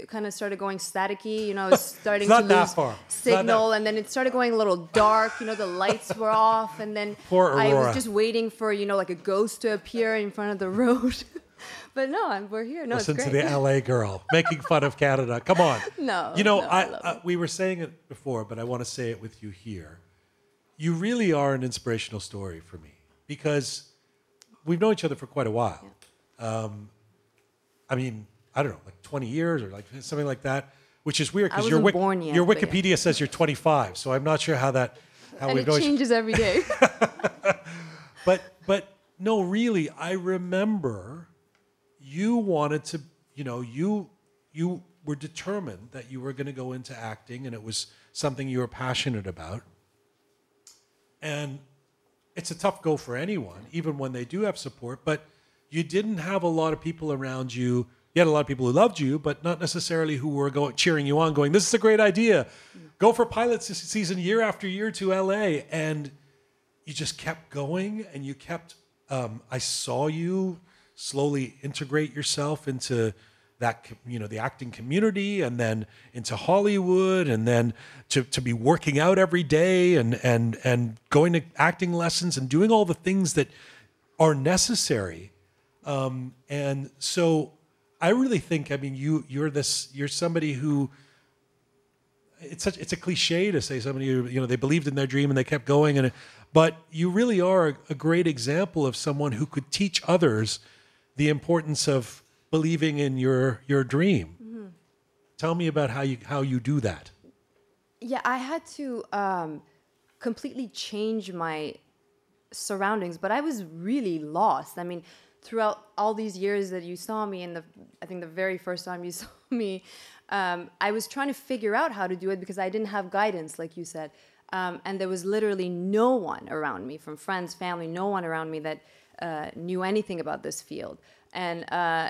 D: kind of started going staticky. You know, it was starting to lose
A: far. It's not
D: signal, and then it started going a little dark. You know, the lights were off, and then I was just waiting for you know like a ghost to appear in front of the road. but no, I'm, we're here. No,
A: Listen to the LA girl making fun of Canada. Come on.
D: No,
A: You know,
D: no,
A: I,
D: I
A: uh, we were saying it before, but I want to say it with you here. You really are an inspirational story for me because we've known each other for quite a while. Um, I mean, I don't know, like 20 years or like something like that, which is weird because your,
D: yet,
A: your
D: but yeah.
A: Wikipedia says you're 25. So I'm not sure how that, how
D: and it
A: known
D: changes every day.
A: but but no really i remember you wanted to you know you you were determined that you were going to go into acting and it was something you were passionate about. And it's a tough go for anyone even when they do have support but you didn't have a lot of people around you. You had a lot of people who loved you but not necessarily who were going cheering you on going this is a great idea. Go for pilot season year after year to la and you just kept going and you kept um, i saw you slowly integrate yourself into that you know the acting community and then into hollywood and then to, to be working out every day and and and going to acting lessons and doing all the things that are necessary. Um, and so i really think i mean you you're this you're somebody who it's such it's a cliche to say somebody who you know they believed in their dream and they kept going and but you really are a, a great example of someone who could teach others the importance of believing in your your dream. Tell me about how you how you do that.
D: Yeah, I had to um, completely change my surroundings, but I was really lost. I mean, throughout all these years that you saw me, and the I think the very first time you saw me, um, I was trying to figure out how to do it because I didn't have guidance, like you said, um, and there was literally no one around me, from friends, family, no one around me that uh, knew anything about this field, and. Uh,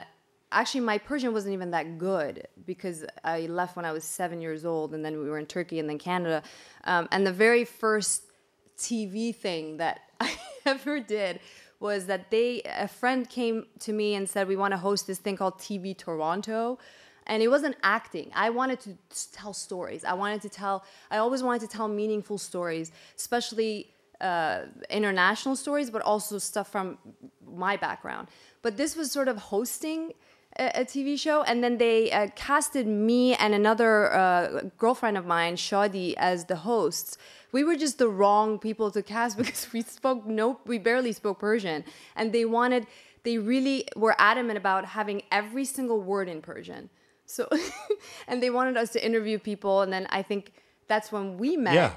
D: actually my persian wasn't even that good because i left when i was seven years old and then we were in turkey and then canada. Um, and the very first tv thing that i ever did was that they a friend came to me and said we want to host this thing called tv toronto. And it wasn't acting. I wanted to tell stories. I wanted to tell i always wanted to tell meaningful stories especially uh, international stories, but also stuff from my background. But this was sort of hosting a, a TV show, and then they uh, casted me and another uh, girlfriend of mine, Shadi, as the hosts. We were just the wrong people to cast because we spoke no, we barely spoke Persian, and they wanted, they really were adamant about having every single word in Persian. So, and they wanted us to interview people, and then I think that's when we met.
A: Yeah.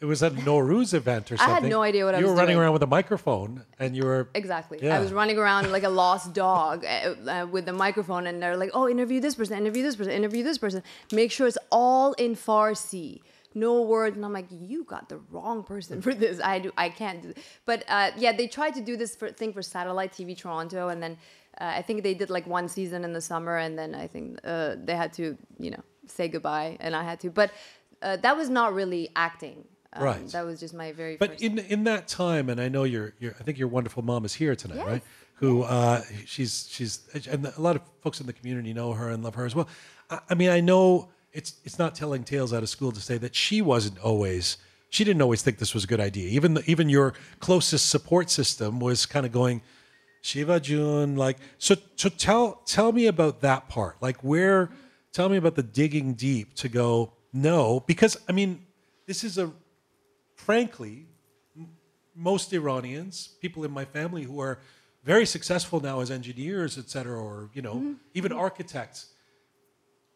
A: It was at a Nowruz event or something.
D: I had no idea what I was you
A: were running
D: doing.
A: around with a microphone and you were
D: Exactly.
A: Yeah.
D: I was running around like a lost dog uh, uh, with the microphone, and they're like, "Oh, interview this person, interview this person, interview this person. Make sure it's all in Farsi, no words." And I'm like, "You got the wrong person for this. I do. I can't do." This. But uh, yeah, they tried to do this for, thing for satellite TV Toronto, and then uh, I think they did like one season in the summer, and then I think uh, they had to, you know, say goodbye, and I had to. But uh, that was not really acting. Um,
A: Right.
D: That was just my very
A: But
D: first.
A: in in that time, and I know your your I think your wonderful mom is here tonight,
D: Yes,
A: right? Who uh, she's she's and a lot of folks in the community know her and love her as well. I, I mean, I know it's it's not telling tales out of school to say that she wasn't always she didn't always think this was a good idea. Even the, even your closest support system was kind of going. Shiva June, like so. So tell tell me about that part. Like where, tell me about the digging deep to go. No, because I mean, this is a frankly, m- most Iranians, people in my family who are very successful now as engineers, et cetera, or you know, mm-hmm. even mm-hmm. architects,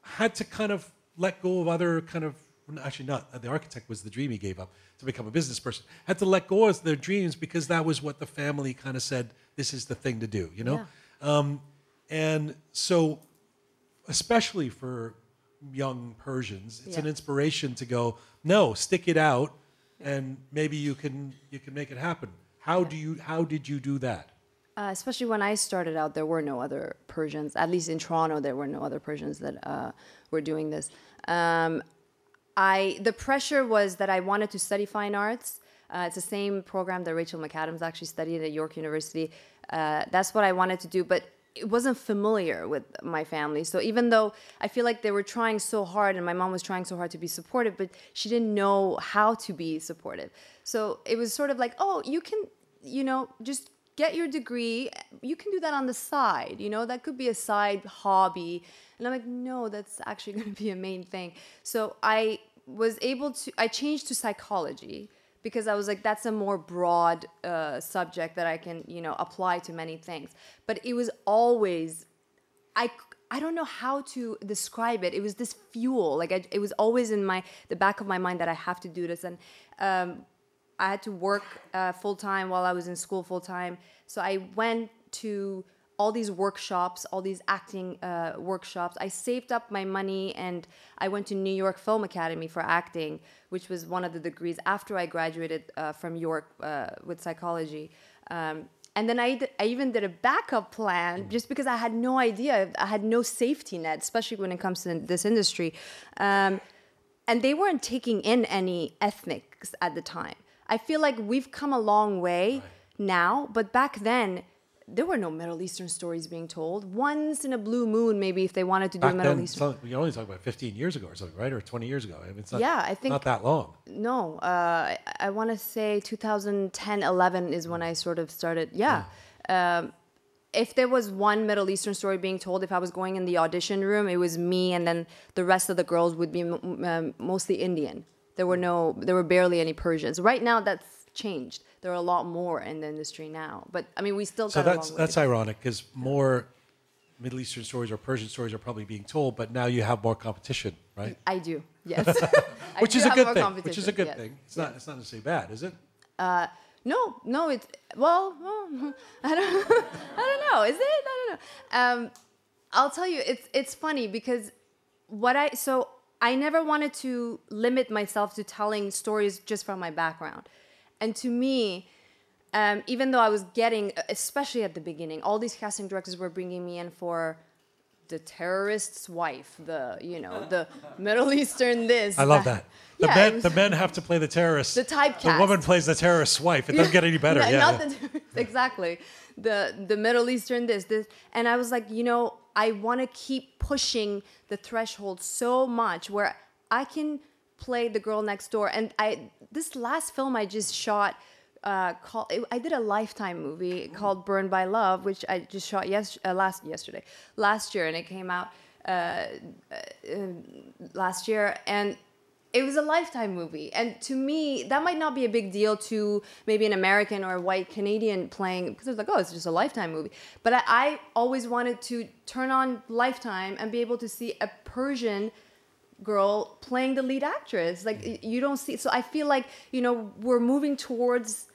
A: had to kind of let go of other kind of actually not uh, the architect was the dream he gave up to become a business person had to let go of their dreams because that was what the family kind of said this is the thing to do you know? Um, and so especially for young persians it's an inspiration to go no stick it out and maybe you can you can make it happen how do you how did you do that
D: Uh, especially when I started out, there were no other Persians. At least in Toronto, there were no other Persians that uh, were doing this. Um, I the pressure was that I wanted to study fine arts. Uh, it's the same program that Rachel McAdams actually studied at York University. Uh, that's what I wanted to do, but it wasn't familiar with my family. So even though I feel like they were trying so hard, and my mom was trying so hard to be supportive, but she didn't know how to be supportive. So it was sort of like, oh, you can, you know, just get your degree. You can do that on the side. You know, that could be a side hobby. And I'm like, no, that's actually going to be a main thing. So I was able to, I changed to psychology because I was like, that's a more broad uh, subject that I can, you know, apply to many things. But it was always, I, I don't know how to describe it. It was this fuel. Like I, it was always in my the back of my mind that I have to do this. And um, I had to work uh, full time while I was in school full time. So I went to all these workshops, all these acting uh, workshops. I saved up my money and I went to New York Film Academy for acting, which was one of the degrees after I graduated uh, from York uh, with psychology. Um, and then I, I even did a backup plan just because I had no idea. I had no safety net, especially when it comes to this industry. Um, and they weren't taking in any ethnics at the time. I feel like we've come a long way now, but back then there were no Middle Eastern stories being told. Once in a blue moon, maybe if they wanted to do
A: back
D: a Middle
A: then
D: Eastern.
A: you're only talking about 15 years ago or something right or 20 years ago I mean, it's not,
D: Yeah, I think-
A: not that long
D: No, uh, I, I want to say 2010, 11 is when I sort of started. Yeah. Um, if there was one Middle Eastern story being told, if I was going in the audition room, it was me, and then the rest of the girls would be m- um, mostly Indian. There were no, there were barely any Persians. Right now, that's changed. There are a lot more in the industry now, but I mean, we still
A: So
D: got a
A: that's that's ironic because more Middle Eastern stories or Persian stories are probably being told, but now you have more competition, right?
D: I do, yes.
A: Which
D: do
A: is a good thing. Which is a good thing. It's not. It's not necessarily bad, is it?
D: No, no, it's well, well, I don't, I don't know. Is it? I don't know. Um, I'll tell you, it's it's funny because what I so I never wanted to limit myself to telling stories just from my background, and to me, um, even though I was getting, especially at the beginning, all these casting directors were bringing me in for the terrorist's wife, the you know the Middle Eastern this.
A: I love that. The
D: Yeah,
A: men,
D: was-
A: the men have to play the terrorist.
D: The typecast.
A: The woman plays the terrorist's wife. It doesn't get any better.
D: No,
A: yeah.
D: not
A: yeah.
D: the, exactly. The the Middle Eastern this this, and I was like, you know, I want to keep pushing the threshold so much where I can play the girl next door. And I this last film I just shot. Uh, called, I did a lifetime movie called Burned by Love, which I just shot yes, uh, last yesterday, last year, and it came out uh, uh, last year. And it was a lifetime movie and to me that might not be a big deal to maybe an american or a white canadian playing because it's like oh it's just a lifetime movie but I, I always wanted to turn on lifetime and be able to see a persian girl playing the lead actress like you don't see so i feel like you know we're moving towards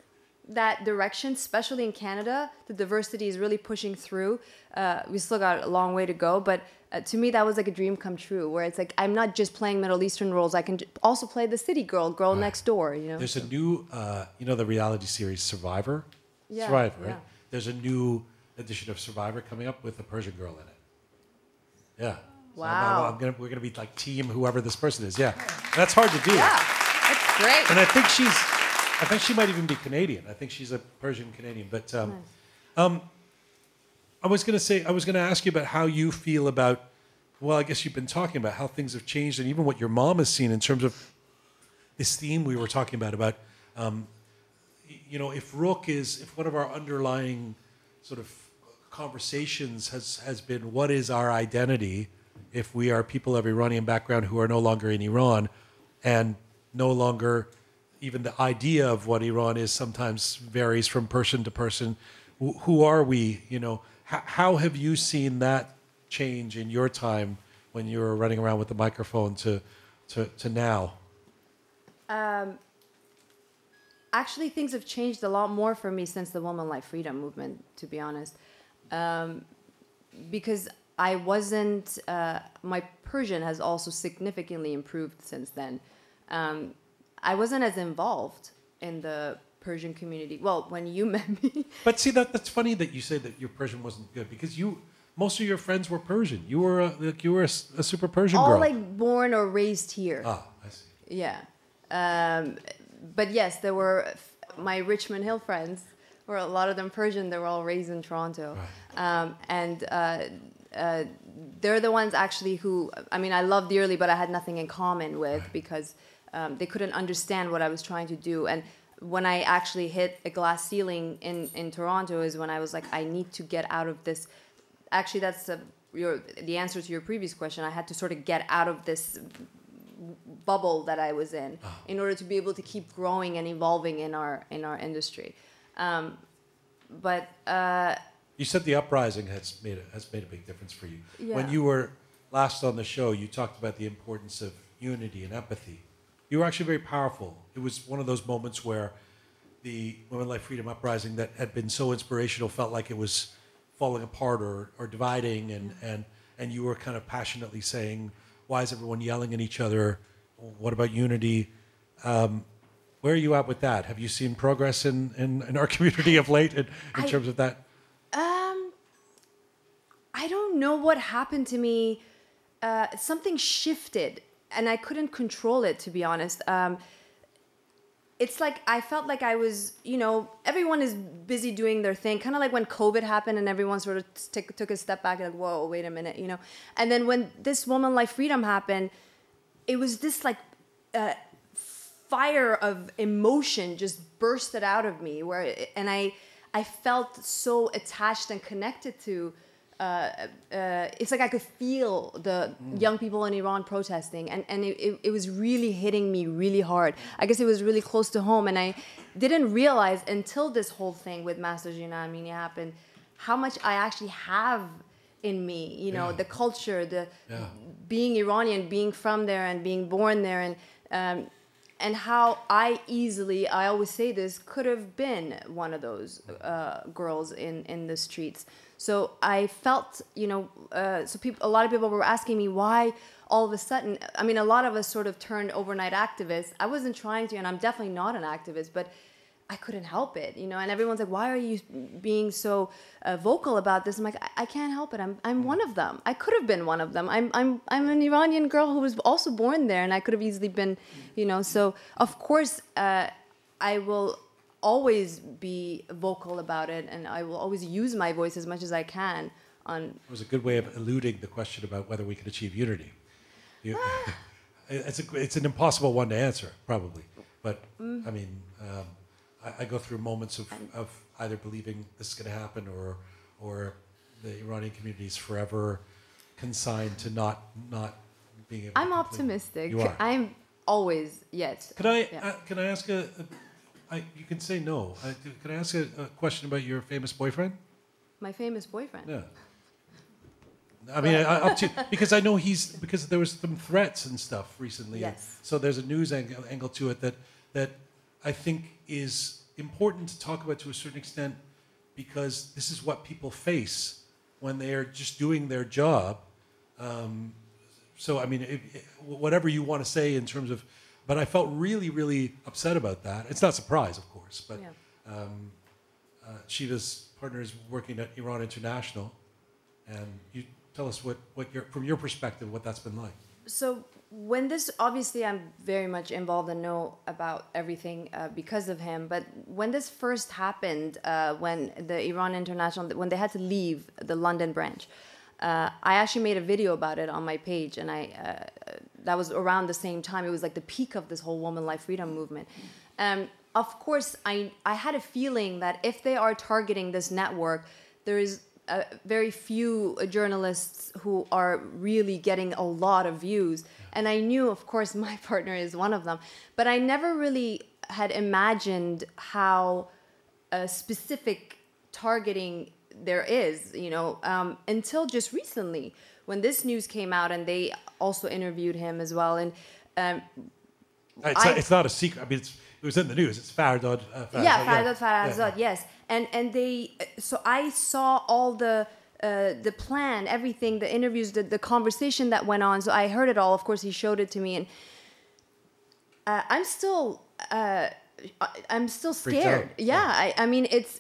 D: that direction especially in canada the diversity is really pushing through uh, we still got a long way to go but uh, to me that was like a dream come true where it's like i'm not just playing middle eastern roles i can j- also play the city girl girl next door you know
A: There's a new, uh, you know, the reality series Survivor.
D: Yeah,
A: Survivor, right?
D: yeah.
A: There's a new edition of Survivor coming up with a Persian girl in it. Yeah. So I'm-
D: Wow.
A: I'm, gonna, we're gonna be like team whoever this person is. Yeah. That's hard to do.
D: yeah that's great
A: And I think she's, I think she might even be Canadian. I think she's a Persian Canadian. But um, um, I was going to say, I was going to ask you about how you feel about, well, I guess you've been talking about how things have changed and even what your mom has seen in terms of this theme we were talking about, about, um, you know, if Roqe is, if one of our underlying sort of conversations has, has been what is our identity if we are people of Iranian background who are no longer in Iran and no longer even the idea of what Iran is sometimes varies from person to person. Wh- Who are we? You know, how, have you seen that change in your time when you were running around with the microphone to, to, to now?
D: actually things have changed a lot more for me since the woman life freedom movement to be honest um, because i wasn't uh, my persian has also significantly improved since then um, i wasn't as involved in the persian community well when you met me
A: But see that that's funny that you say that your Persian wasn't good because you most of your friends were Persian. You were a, like you were a super Persian
D: all
A: girl.
D: like born or raised here
A: ah, I see.
D: Yeah. Um, but yes, there were my Richmond Hill friends, were a lot of them Persian. They were all raised in Toronto. Um, and uh, uh, they're the ones actually who, I mean, I love dearly, but I had nothing in common with because um, they couldn't understand what I was trying to do. And when I actually hit a glass ceiling in, in Toronto is when I was like, I need to get out of this. Actually, that's the, your, the answer to your previous question. I had to sort of get out of this bubble that I was in in order to be able to keep growing and evolving in our in our industry. Um, but uh,
A: You said the uprising has made a, has made a big difference for you. When you were last on the show, you talked about the importance of unity and empathy. You were actually very powerful. It was one of those moments where the Women Life Freedom Uprising that had been so inspirational felt like it was falling apart or, or dividing, and, and, and you were kind of passionately saying, Why is everyone yelling at each other? What about unity? Um, where are you at with that? Have you seen progress in, in, in our community of late in, in
D: I-
A: terms of that?
D: I don't know what happened to me. Uh, something shifted, and I couldn't control it. To be honest, um, it's like I felt like I was, you know, everyone is busy doing their thing, kind of like when COVID happened and everyone sort of took took a step back, like, whoa, wait a minute, you know. And then when this woman life freedom happened, it was this like uh, fire of emotion just bursted out of me, where and I I felt so attached and connected to. Uh, uh, it's like I could feel the young people in Iran protesting, and, and it, it, it was really hitting me really hard. I guess it was really close to home, and I didn't realize until this whole thing with Mahsa Jina Amini happened how much I actually have in me. You know,
A: Yeah.
D: the culture, the
A: Yeah.
D: being Iranian, being from there, and being born there, and um, and how I easily, I always say this, could have been one of those uh, girls in in the streets. So I felt, you know, uh, so people, a lot of people were asking me why all of a sudden. I mean, a lot of us sort of turned overnight activists. I wasn't trying to, and I'm definitely not an activist, but. I couldn't help it, you know. And everyone's like, "Why are you being so uh, vocal about this?" I'm like, I-, "I can't help it. I'm I'm one of them. I could have been one of them. I'm I'm I'm an Iranian girl who was also born there, and I could have easily been, you know. So of course, uh, I will always be vocal about it, and I will always use my voice as much as I can on
A: It was a good way of eluding the question about whether we could achieve unity. You, it's, a, it's an impossible one to answer, probably. But I mean, um, I, I go through moments of, of either believing this is going to happen or, or the Iranian community is forever consigned to not, not being able
D: I'm optimistic.
A: You are.
D: I'm always yes.
A: Can I
D: Yeah.
A: uh, can I ask a, a I, you can say no. I, can I ask a, a question about your famous boyfriend?
D: My famous boyfriend.
A: Yeah. I mean, I, up to because I know he's because there was some threats and stuff recently.
D: Yes.
A: So there's a news angle, angle to it that that I think is important to talk about to a certain extent because this is what people face when they are just doing their job. Um, so I mean, if, if- whatever you want to say in terms of, but I felt really, really upset about that. It's not surprise, of course, but
D: Yeah.
A: um, uh, Shiva's partner is working at Iran International, and you tell us what, what your from your perspective what that's been like.
D: So when this, obviously, I'm very much involved and know about everything uh, because of him. But when this first happened, uh, when the Iran International, when they had to leave the London branch, uh, I actually made a video about it on my page, and I uh, that was around the same time. It was like the peak of this whole woman life freedom movement. Um, of course, I I had a feeling that if they are targeting this network, there is uh, very few journalists who are really getting a lot of views. And I knew, of course, my partner is one of them. But I never really had imagined how uh, specific targeting there is, you know, um, until just recently when this news came out and they also interviewed him as well. And um,
A: It's,
D: I-
A: not, it's not a secret. I mean, it's, it was in the news. It's Fardod. Uh, Farzad,
D: yeah, Farzad
A: Yeah.
D: Farzad, yes. And and they so I saw all the uh, the plan, everything, the interviews, the, the conversation that went on. So I heard it all. Of course, he showed it to me, and uh, I'm still uh, I'm still scared. Yeah, I, I mean it's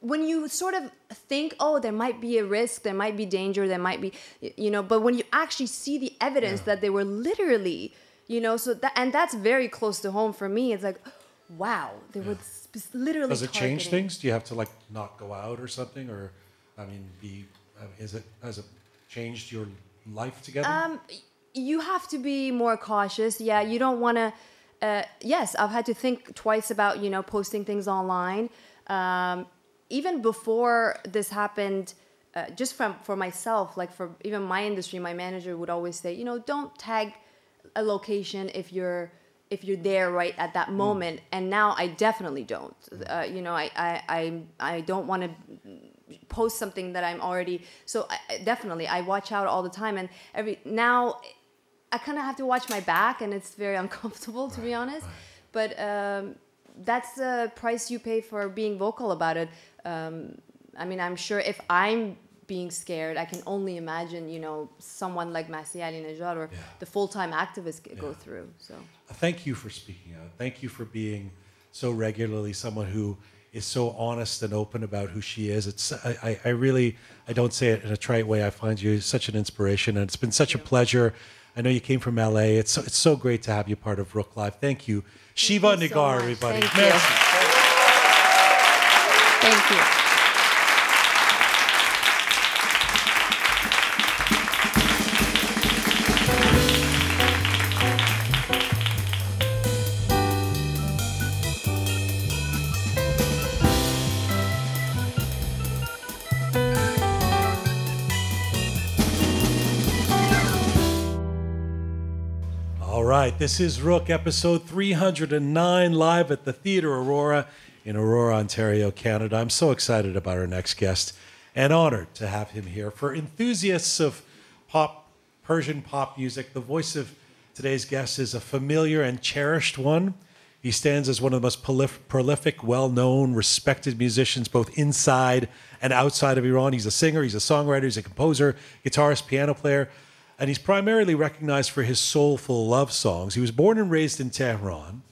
D: when you sort of think, oh, there might be a risk, there might be danger, there might be, you know, but when you actually see the evidence that they were literally, you know, so that and that's very close to home for me. It's like, wow, they were sp- literally.
A: Does it change things? Do you have to like not go out or something, or I mean, be? I mean, is it has it changed your life together?
D: Um, you have to be more cautious. Yeah, you don't want to. Uh, yes, I've had to think twice about you know posting things online. Um, even before this happened, uh, just from for myself, like for even my industry, my manager would always say, you know, don't tag a location if you're if you're there right at that moment. And now I definitely don't. Uh, you know, I I I, I don't want to post something that I'm already so I, definitely I watch out all the time and every now I kind of have to watch my back and it's very uncomfortable to be honest but um, that's the price you pay for being vocal about it um, I mean I'm sure if I'm being scared I can only imagine you know someone like Masih Alinejad or
A: Yeah.
D: the full-time activists g- go through so
A: Thank you for speaking out. Thank you for being so regularly someone who is so honest and open about who she is. It's I, I, I really I don't say it in a trite way. I find you such an inspiration, and it's been such a pleasure. I know you came from LA. It's so, it's so great to have you part of Roqe Live. Thank you, Shiva
D: you so
A: Negar,
D: much.
A: everybody.
D: Thank.
A: Merci.
D: thank
A: this is Roqe, episode 309, live at the Theatre Aurora in Aurora, Ontario, Canada. I'm so excited about our next guest and honored to have him here. For enthusiasts of pop, Persian pop music, the voice of today's guest is a familiar and cherished one. He stands as one of the most prolif- prolific, well known, respected musicians both inside and outside of Iran. He's a singer, he's a songwriter, he's a composer, guitarist, piano player, and he's primarily recognized for his soulful love songs. He was born and raised in Tehran,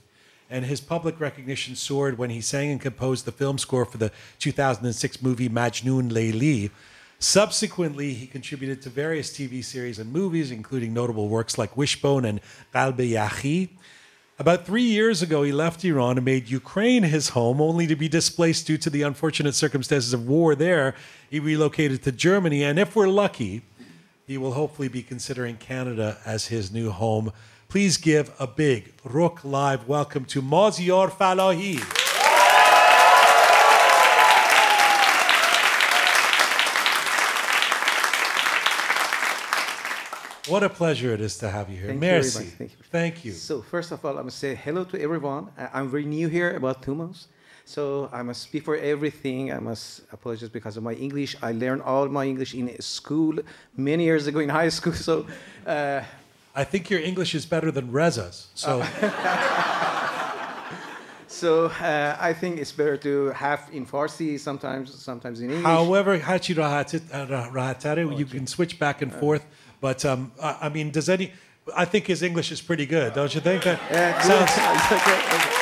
A: and his public recognition soared when he sang and composed the film score for the 2006 movie Majnun Layli. Subsequently, he contributed to various TV series and movies, including notable works like Wishbone and Qalb-e Yahi. About three years ago, he left Iran and made Ukraine his home, only to be displaced due to the unfortunate circumstances of war there. He relocated to Germany, and if we're lucky, he will hopefully be considering Canada as his new home. Please give a big Roqe Live welcome to Mazyar Fallahi. What a pleasure it is to have you here.
E: Thank you
A: Merci.
E: much. Thank you.
A: Thank you.
E: So first of all, I must say hello to everyone. I'm very new here, about two months. So I must before everything, I must apologize because of my English. I learned all my English in school many years ago in high school. So uh,
A: I think your English is better than Reza's. So
E: so uh, I think it's better to have in Farsi sometimes, sometimes in English.
A: However, Hachi Rahatit- uh, Rahatare, you can switch back and forth. But um, I, I mean, does any? I think his English is pretty good, don't you think? That
E: Yeah,
A: sounds.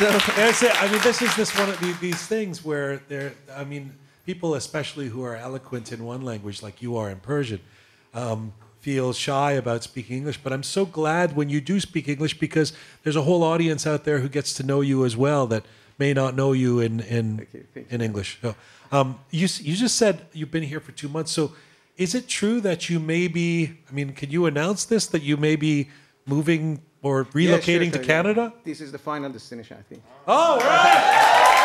E: good. Okay, okay. So
A: That's it. I mean, this is this one of the, these things where there. I mean, people, especially who are eloquent in one language, like you are in Persian, um, feel shy about speaking English. But I'm so glad when you do speak English because there's a whole audience out there who gets to know you as well that may not know you in in
E: you, thank
A: in English. So, um, you you just said you've been here for two months. So, is it true that you may be? I mean, can you announce this that you may be moving or
E: yeah, sure,
A: relocating
E: sure,
A: to
E: yeah.
A: Canada?
E: This is the final destination, I think.
A: Oh, right.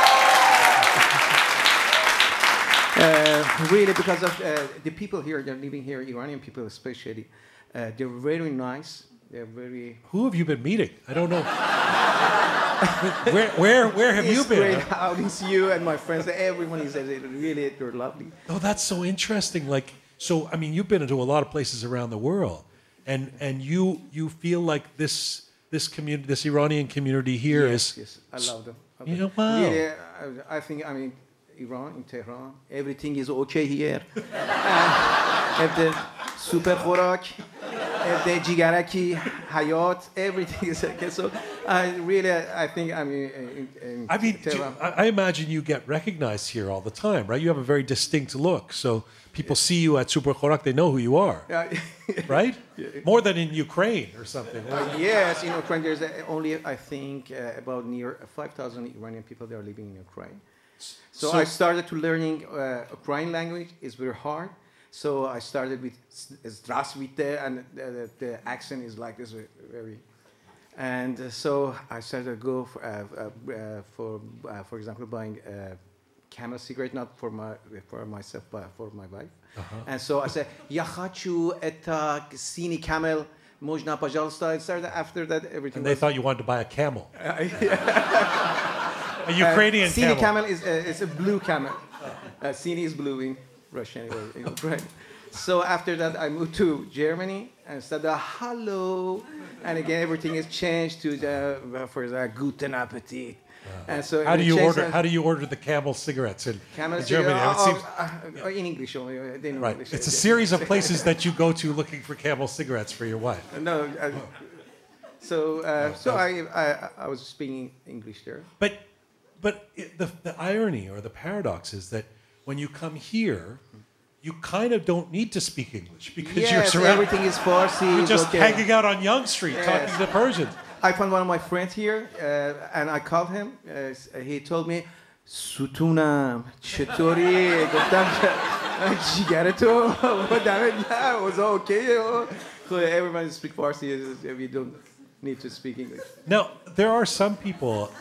E: Uh, really, because of uh, the people here, they're living here, Iranian people especially, uh, they're very nice. They're very.
A: Who have you been meeting? I don't know. where, where, where have you
E: It's
A: been?
E: great outing to you and my friends. Everyone is really, they're lovely.
A: Oh, that's so interesting. Like, so I mean, you've been into a lot of places around the world, and and you you feel like this this community, this Iranian community here is.
E: yes, yes, I love them. I
A: You
E: love
A: know, wow.
E: Really, I, I think, I mean, Iran, in Tehran, everything is okay here. and if the super خوراک, if the jigaraki, hayat, everything is okay. So I really, I think I'm. In, in
A: I mean, do, I imagine you get recognized here all the time, right? You have a very distinct look, so people see you at Super Khorak, they know who you are, right? More than in Ukraine or something.
E: Uh, yes, in Ukraine, there's only I think uh, about near 5,000 Iranian people that are living in Ukraine. So,
A: so
E: I started to learning uh, Ukrainian language. It's very hard. So I started with Zdravstvite, and the, the, the accent is like this very and so I started to go for, uh, uh, uh for, uh, for example, buying a camel cigarette, not for my for myself, but for my wife. Uh-huh. And so I said, Yahachu eta синий camel. можно пожалуйста." It started after that everything.
A: And they thought you wanted to buy a camel. A Ukrainian
E: uh,
A: camel.
E: camel is uh, it's a blue camel. Uh, Sini is blue in Russian or in Ukraine. So after that, I moved to Germany and said, "Hello, and again everything is changed to the uh, for the guten appetit. And so
A: How do you order? How do you order the camel cigarettes in,
E: Camel
A: in Germany? It seems,
E: oh, oh, in English only. uh,
A: right.
E: English,
A: It's a series of places that you go to looking for camel cigarettes for your wife.
E: No. Uh, so uh, so I, I I was speaking English there.
A: But, but it, the the irony or the paradox is that when you come here, you kind of don't need to speak English because
E: yes, you're
A: surrounded.
E: everything is Farsi.
A: You're just
E: okay.
A: hanging out on Yonge Street
E: yes.
A: talking to Persians.
E: I found one of my friends here, uh, and I called him. Uh, he told me, Sutuna Chetori. گفتم جیگر تو دمت was okay. So everybody speaks Farsi if you don't need to speak English
A: now there are some people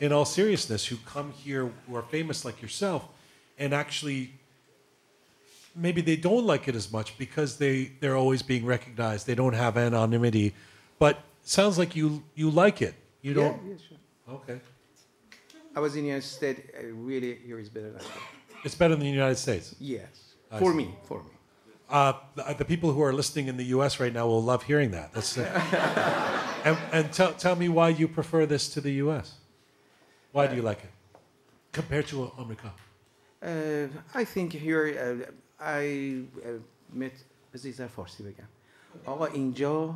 A: in all seriousness who come here who are famous like yourself and actually maybe they don't like it as much because they they're always being recognized. They don't have anonymity, but sounds like you you like it. You don't.
E: yeah, sure.
A: Okay,
E: I was in the United States uh, really here is better than that.
A: it's better than the United States.
E: yes
A: I
E: for
A: see.
E: me for me
A: Uh, the, the people who are listening in the U.S. right now will love hearing that. That's uh, and and tell tell me why you prefer this to the U.S. Why do you like it compared to America?
E: Uh, I think here uh, met بذار یه فارسی بگم. آقا اینجا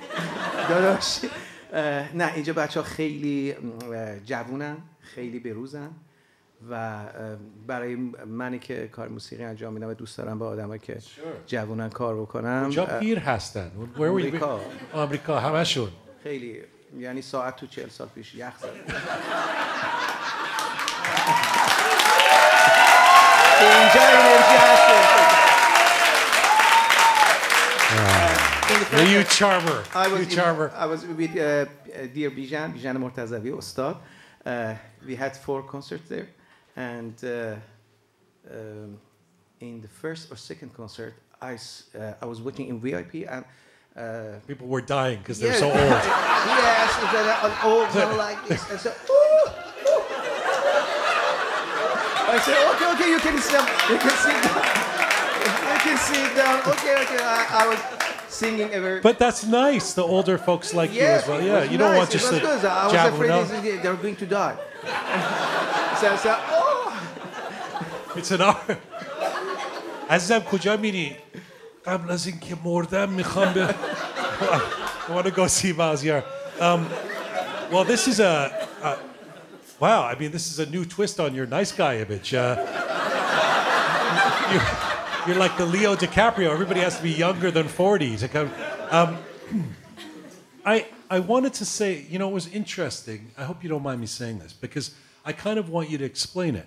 E: داداش نه اینجا بچه ها خیلی جوونن خیلی بروزن و برای منی که کار موسیقی انجام میدم و دوست دارم با آدمایی که جوونن کار بکنم.
A: کجا
E: اه،
A: پیر هستن?
E: آمریکا.
A: آمریکا همشون.
E: خیلی یعنی ساعت تو چهل سال پیش یخ زد. اینجا
A: Are you charmer?
E: I was, you
A: charmer.
E: I was with uh, dear Bijan, Bijan Mortazavi, Ustad. Uh, we had four concerts there, and uh, um, in the first or second concert, I, uh, I was working in VIP and. Uh,
A: People were dying because they're so old.
E: yes, and an old one like this, and so. Ooh, ooh. I said, okay, okay, you can sing, you can sing. down. You can sit down. Okay, okay. I, I was singing ever.
A: But that's nice. The older folks like you
E: yes,
A: as well.
E: it
A: Yeah,
E: was
A: you don't
E: nice,
A: want
E: it
A: just
E: was
A: to
E: good. I was
A: jab
E: afraid
A: them
E: this
A: out.
E: is- they were going to die. so, so, oh.
A: It's an art. عزیزم کجا میری؟ قبل از اینکه مردم میخوام به I want to go see Maziar. Um, well, this is a, a wow. I mean, this is a new twist on your nice guy image. Uh, you, you're like the Leo DiCaprio. Everybody has to be younger than 40 to come. Um, I I wanted to say, you know, it was interesting. I hope you don't mind me saying this because I kind of want you to explain it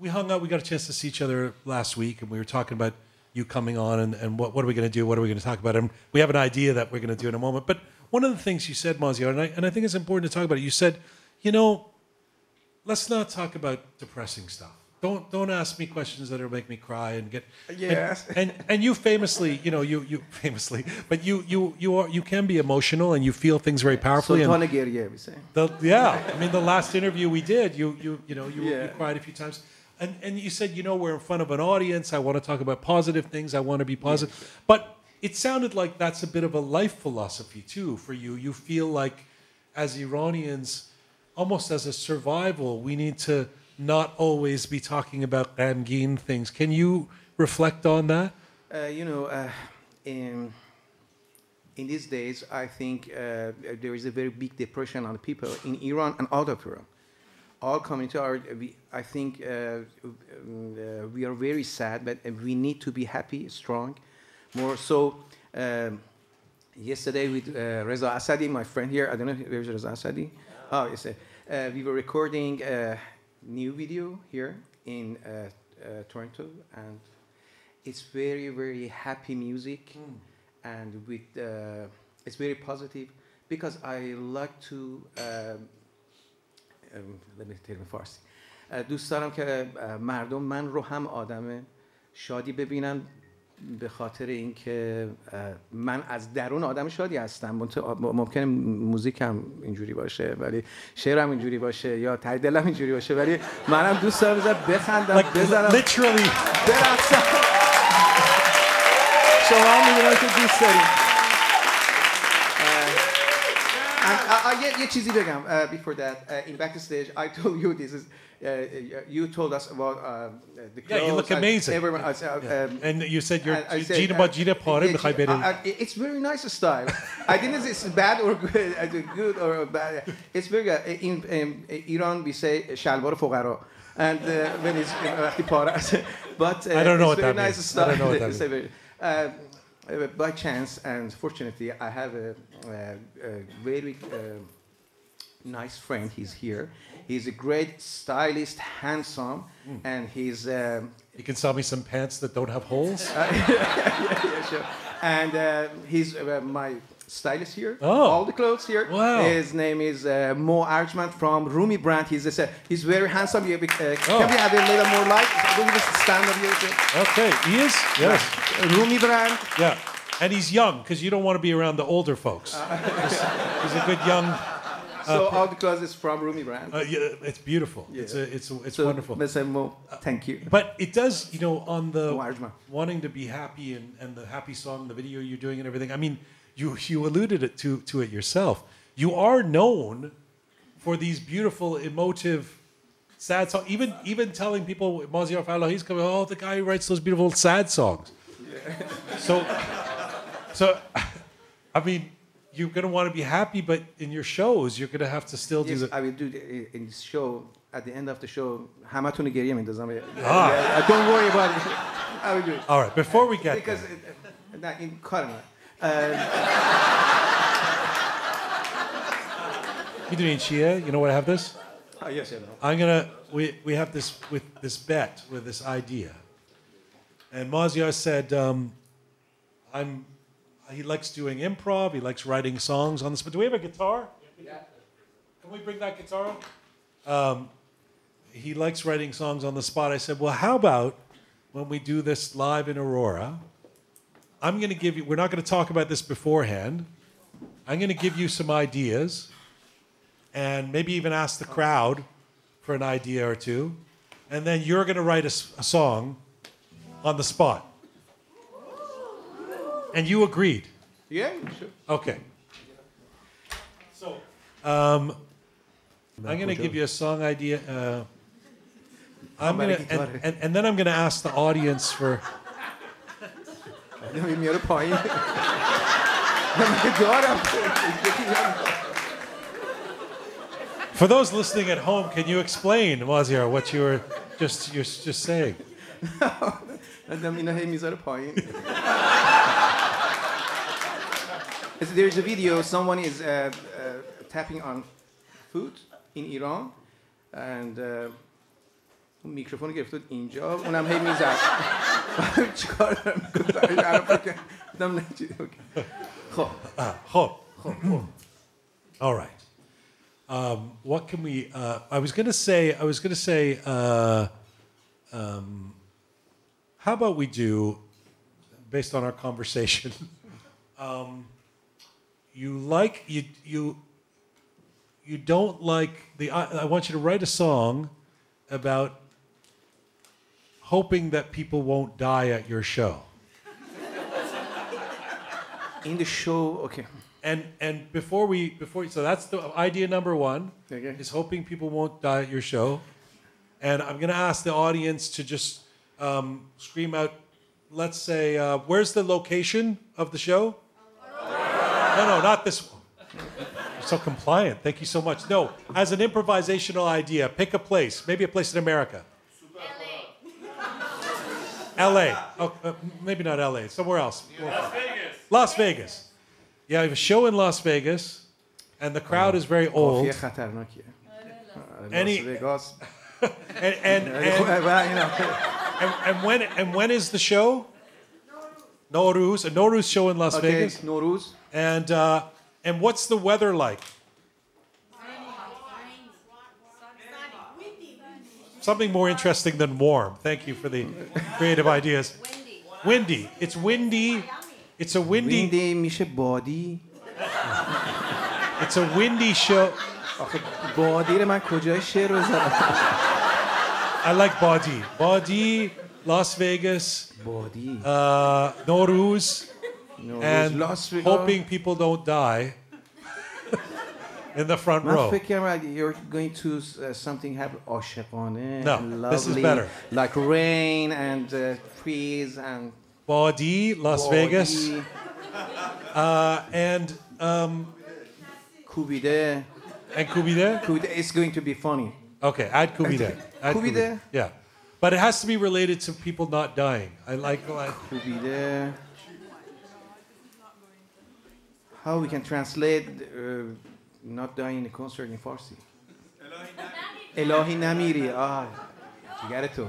A: we hung out. We got a chance to see each other last week, and we were talking about you coming on and, and what, what are we going to do? What are we going to talk about? And we have an idea that we're going to do in a moment. But one of the things you said, Mazyar, and I, and I think it's important to talk about it, you said, you know, let's not talk about depressing stuff. Don't don't ask me questions that'll make me cry and get and-
E: Yes.
A: And, and you famously, you know, you you famously, but you you you are you can be emotional and you feel things very powerfully. and-
E: Sultan Gerye, we say.
A: the, yeah, I mean, the last interview we did, you you you know you, you cried a few times, and and you said, you know, we're in front of an audience. I want to talk about positive things. I want to be positive, but it sounded like that's a bit of a life philosophy too for you. You feel like, as Iranians, almost as a survival, we need to not always be talking about Ghamgeen things. Can you reflect on that?
E: Uh, you know, uh, in, in these days, I think uh, there is a very big depression on the people in Iran and out of Iran. All community are, we, I think, uh, um, uh, we are very sad, but we need to be happy, strong, more so. Um, yesterday with uh, Reza Asadi, my friend here, I don't know where's Reza Asadi. Oh, yes. Uh, we were recording a new video here in uh, uh, Toronto, and it's very very happy music and with uh, it's very positive because I like to um, um, let me tell you in فارسی uh, دوست دارم که uh, مردم من رو هم آدم شادی ببینن به خاطر اینکه من از درون آدم شادی هستم. ممکنه موزیکم اینجوری باشه ولی شعرم اینجوری باشه یا ته دلم اینجوری باشه ولی منم دوست دارم بذارم بخندم بزنم
A: literally,
E: برقصم. شما هم که دوست داریم uh, yeah, yeah, Cheesy Begum. Uh, before that, uh, in backstage, I told you this is. Uh, uh, you told us about uh, the clothes.
A: Yeah, you look amazing.
E: Everyone, uh, yeah. uh, um,
A: and you said you're
E: I, I said,
A: Gina
E: uh,
A: Bajida Pare
E: yeah, It's very nice style. I didn't say it's bad or good, good or bad. It's very good. In, in Iran, we say shalvar fogaro. And when it's in, uh, but
A: I don't know what that
E: nice
A: means.
E: Style.
A: I don't know what that
E: means uh, uh, by chance and fortunately, I have a, uh, a very uh, nice friend. He's here. He's a great stylist, handsome,
A: Hmm.
E: and he's um,
A: You can sell me some pants that don't have holes.
E: yeah, sure. And uh, he's uh, my stylist here.
A: Oh.
E: All the clothes here.
A: Wow.
E: His name is uh, Mo Archman from Rumi brand. He's a, he's very handsome. You, uh,
A: Oh.
E: Can we have a little more light? Will you just stand up here?
A: Okay, he is. Yes.
E: Rumi brand.
A: Yeah, and he's young because you don't want to be around the older folks. Uh. he's, he's a good young.
E: Uh, so all because it's from Rumi brand.
A: Uh, yeah, it's beautiful. It's a, it's a, it's
E: so,
A: wonderful.
E: Mo, uh, thank you.
A: But it does, you know, on the wanting to be happy and, and the happy song, the video you're doing and everything. I mean, you you alluded it to to it yourself. You are known for these beautiful, emotive, sad songs. Even even telling people Mazyar Fallahi's coming. Oh, the guy who writes those beautiful sad songs. So, so, I mean, you're gonna want to be happy, but in your shows, you're gonna have to still do
E: Yes,
A: the.
E: I will do the, in this show. At the end of the show, همتون رو گریه میندازم.
A: Ah.
E: Yeah, Don't worry about it. I will do it.
A: All right, before we get
E: Because
A: there,
E: uh, uh, not in کار من. Um,
A: میدونی چیه? You know what I have this?
E: oh, yes, I know.
A: I'm gonna. We we have this with this bet with this idea, and Mazyar said, um, "I'm." He likes doing improv. He likes writing songs on this. But do we have a guitar? Can we bring that guitar? up? Um, he likes writing songs on the spot. I said, "Well, how about when we do this live in Aurora, I'm going to give you, we're not going to talk about this beforehand. I'm going to give you some ideas and maybe even ask the crowd for an idea or two. And then you're going to write a song on the spot. And you agreed?
E: Yeah, sure.
A: Okay. So, um, I'm going to give you a song idea. Uh, I'm going
E: to,
A: and, and, and then I'm going to ask the audience for. For those listening at home, can you explain, Wazir, what you were just, you're just saying?
E: آدم اینا هی میذاره پایین It's- There is a video. Someone is uh, uh, tapping on food in Iran, and uh, اون میکروفون گرفته بود اینجا اونم هی میزد چیکار دارم می‌کنم؟ الان فکر کردم نه چی- اوکی. خب
A: خب. All right. Um, what can we? Uh, I was going to say. I was going to say. Uh, um, how about we do, based on our conversation? um, you like you you. You don't like the. I, I want you to write a song about hoping that people won't die at your show.
E: in the show okay
A: And and before we before so that's the idea number one
E: Okay.
A: is hoping people won't die at your show, and I'm gonna ask the audience to just um, scream out, let's say, uh, where's the location of the show? No, no, not this one. You're so compliant. Thank you so much. No, as an improvisational idea, pick a place, maybe a place in America. LA. Oh, uh, maybe not LA, somewhere else. Las Vegas. Las Vegas. Yeah, I have a show in Las Vegas, and the crowd is very old. Any.
E: Las Vegas.
A: and, and, and,
E: and
A: and, and, when and when is the show? Nowruz. A Nowruz show in Las
E: okay,
A: Vegas.
E: Nowruz.
A: And uh, and what's the weather like? Something more interesting than warm. Thank you for the creative ideas. Windy. It's windy. It's a windy.
E: Windy, misha body.
A: It's a windy show.
E: Body بادی رو من
A: I like Body. Body, Las Vegas,
E: Body.
A: Uh, Nowruz,
E: no,
A: and
E: Las Vegas.
A: hoping people don't die in the front row.
E: فکر uh, you're going to uh, something happen oh, عاشقانه
A: No,
E: lovely,
A: this is better.
E: like rain and uh, and
A: Body, Las Vegas, uh, and um,
E: کوبیده
A: and Kubide.
E: کوبیده it's going to be funny
A: Okay, add Kubide.
E: Kubide.
A: Yeah. But it has to be related to people not dying. I like.
E: Kubide. How we can translate uh, not dying in a concert in Farsi? Elohi namiri. Ah, you got it too.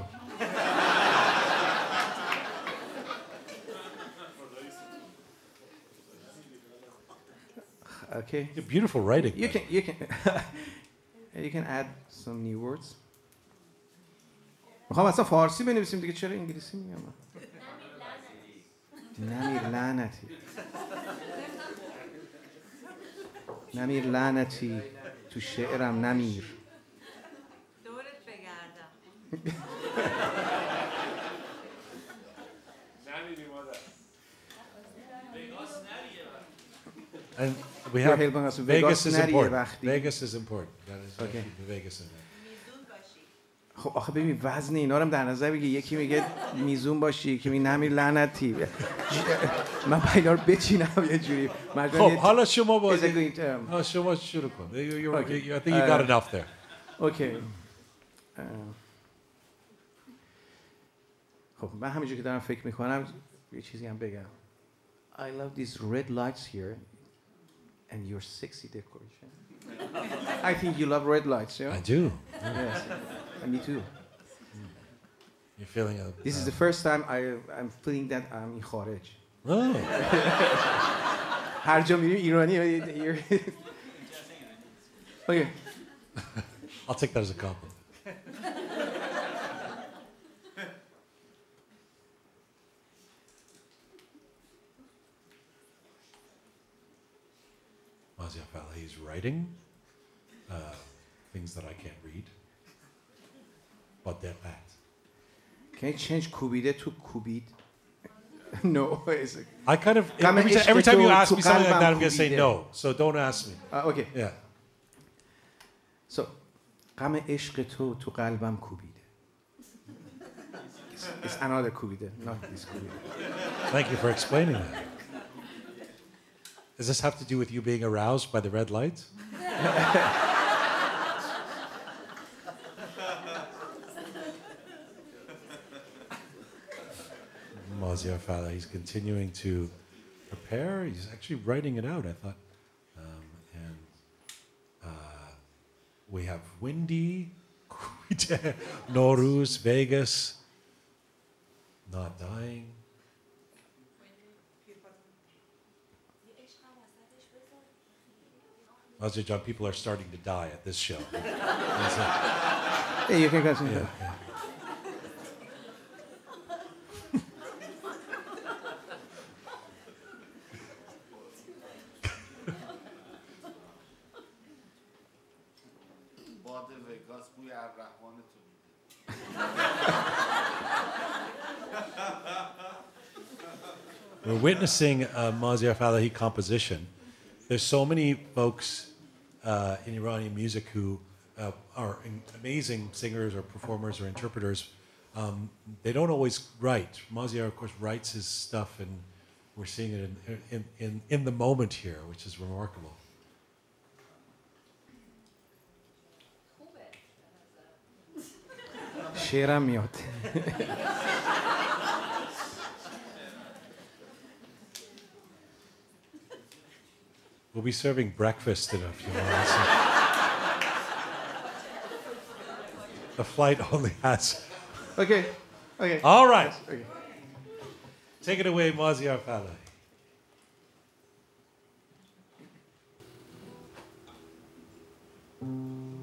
E: okay.
A: You're beautiful writing.
E: You though. can you can you can add some new words. می‌خوام اصلا فارسی بنویسیم دیگه چرا انگلیسی میگم نمیر لعنتی نمیر لعنتی تو شعرم نمیر
F: دورت بگردم
A: And we have Vegas is important. Vegas is important. That is
E: okay.
A: Vegas in there.
E: خب آخه ببین وزن اینا رو هم در نظر بگیر یکی میگه میزون باشی یکی میگه نمیر لعنتی من اینا رو بچینم یه جوری
A: خب حالا شما بازی شما شروع کن. I think you got
E: Uh,
A: enough there.
E: اوکی اه. خب من همینجور که دارم فکر می‌کنم یه چیزی هم بگم I love these red lights here and your sexy decoration I think you love red lights yeah?
A: I do.
E: yes me too. Mm.
A: You're feeling a.
E: This is uh, the first time I, I'm feeling that I'm in Kharaj.
A: Really?
E: هر جا Okay.
A: I'll take that as a compliment. Mazyar Fallahi's writing uh, things that I can't read But they're bad.
E: Can you change کوبیده to کوبید? no. It's like,
A: I kind of
E: Kame
A: every, ti- every time you
E: ishke
A: ask
E: to-
A: me
E: to
A: something like that, I'm
E: kalbam
A: gonna say
E: kubide.
A: no. So don't ask me.
E: uh, okay.
A: Yeah.
E: So, غم عشق تو تو قلبم کوبیده. It's, it's another کوبیده, not this کوبیده.
A: Thank you for explaining that. Does this have to do with you being aroused by the red Fallahi's continuing to prepare. He's actually writing it out, I thought. Um, and uh, we have Windy, Nowruz, Vegas, Not Dying. Mazyar John, people are starting to die at this show.
E: Yeah, you can continue.
A: yeah, yeah. We're witnessing uh, a Mazyar Fallahi composition. There's so many folks uh, in Iranian music who uh, are amazing singers or performers or interpreters. Um, they don't always write. Mazyar, of course, writes his stuff, and we're seeing it in, in, in, in the moment here, which is remarkable.
E: Shira.
A: We'll be serving breakfast in a few moments. the flight only has.
E: Okay. Okay.
A: All right.
E: Okay.
A: Take it away, Mazyar Fallahi.
E: آه،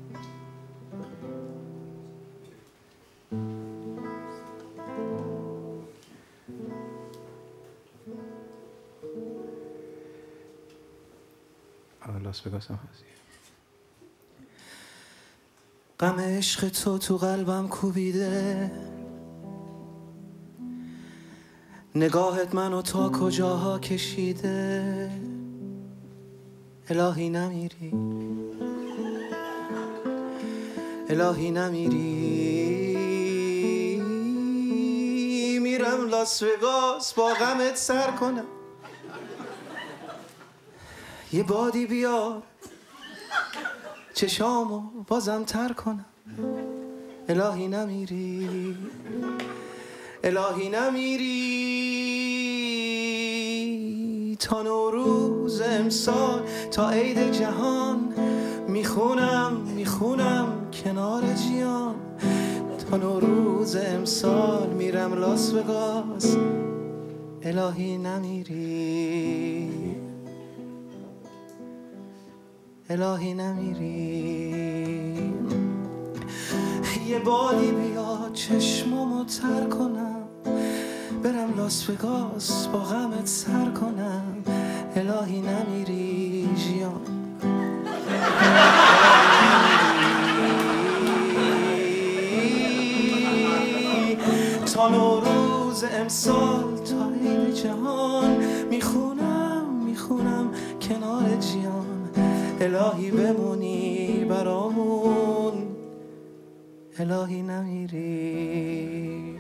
E: لاس وگاس هم هست. غم عشق تو تو قلبم کوبیده. نگاهت منو تا کجاها کشیده؟ الهی نمیری. الهی نمیری. میرم لاس وگاس با غمت سر کنم. یه بادی بیار. چشامو بازم تر کنم. الهی نمیری. الهی نمیری. تا نوروز امسال تا عید جهان. می‌خونم می‌خونم کنار جیان. تا نوروز امسال میرم لاس وگاس. الهی نمیری. الهی نمیری. یه بادی بیا چشمامو تر کنم. برم لاس وگاس با غمت سر کنم. الهی نمیری جیان تا نوروز امسال تا عید جهان می‌خونم می‌خونم کنار جیان. الهی بمونی برامون. الهی نمیری.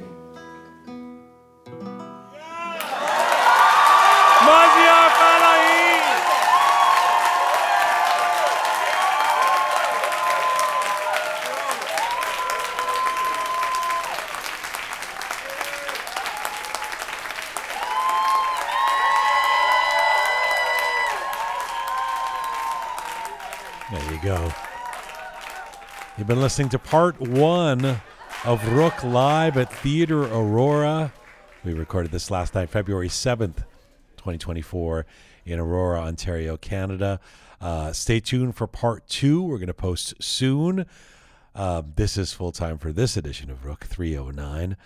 A: Go. You've been listening to part one of Roqe Live at Theatre Aurora. We recorded this last night, February 7th, 2024, in Aurora, Ontario, Canada. Uh, stay tuned for part two. We're going to post soon. Uh, this is full time for this edition of Roqe 309.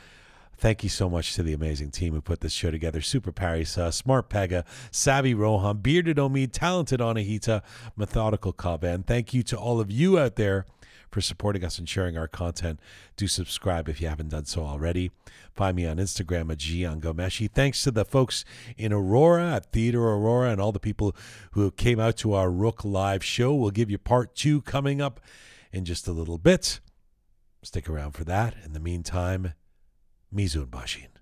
A: Thank you so much to the amazing team who put this show together. Super Parisa, uh, Smart Pegah, Savvy Rohan, Bearded Omi, Talented Anahita, Methodical Kaban. Thank you to all of you out there for supporting us and sharing our content. Do subscribe if you haven't done so already. Find me on Instagram at Jian Ghomeshi. Thanks to the folks in Aurora at Theatre Aurora and all the people who came out to our Roqe live show. We'll give you part two coming up in just a little bit. Stick around for that. In the meantime, میزون باشین.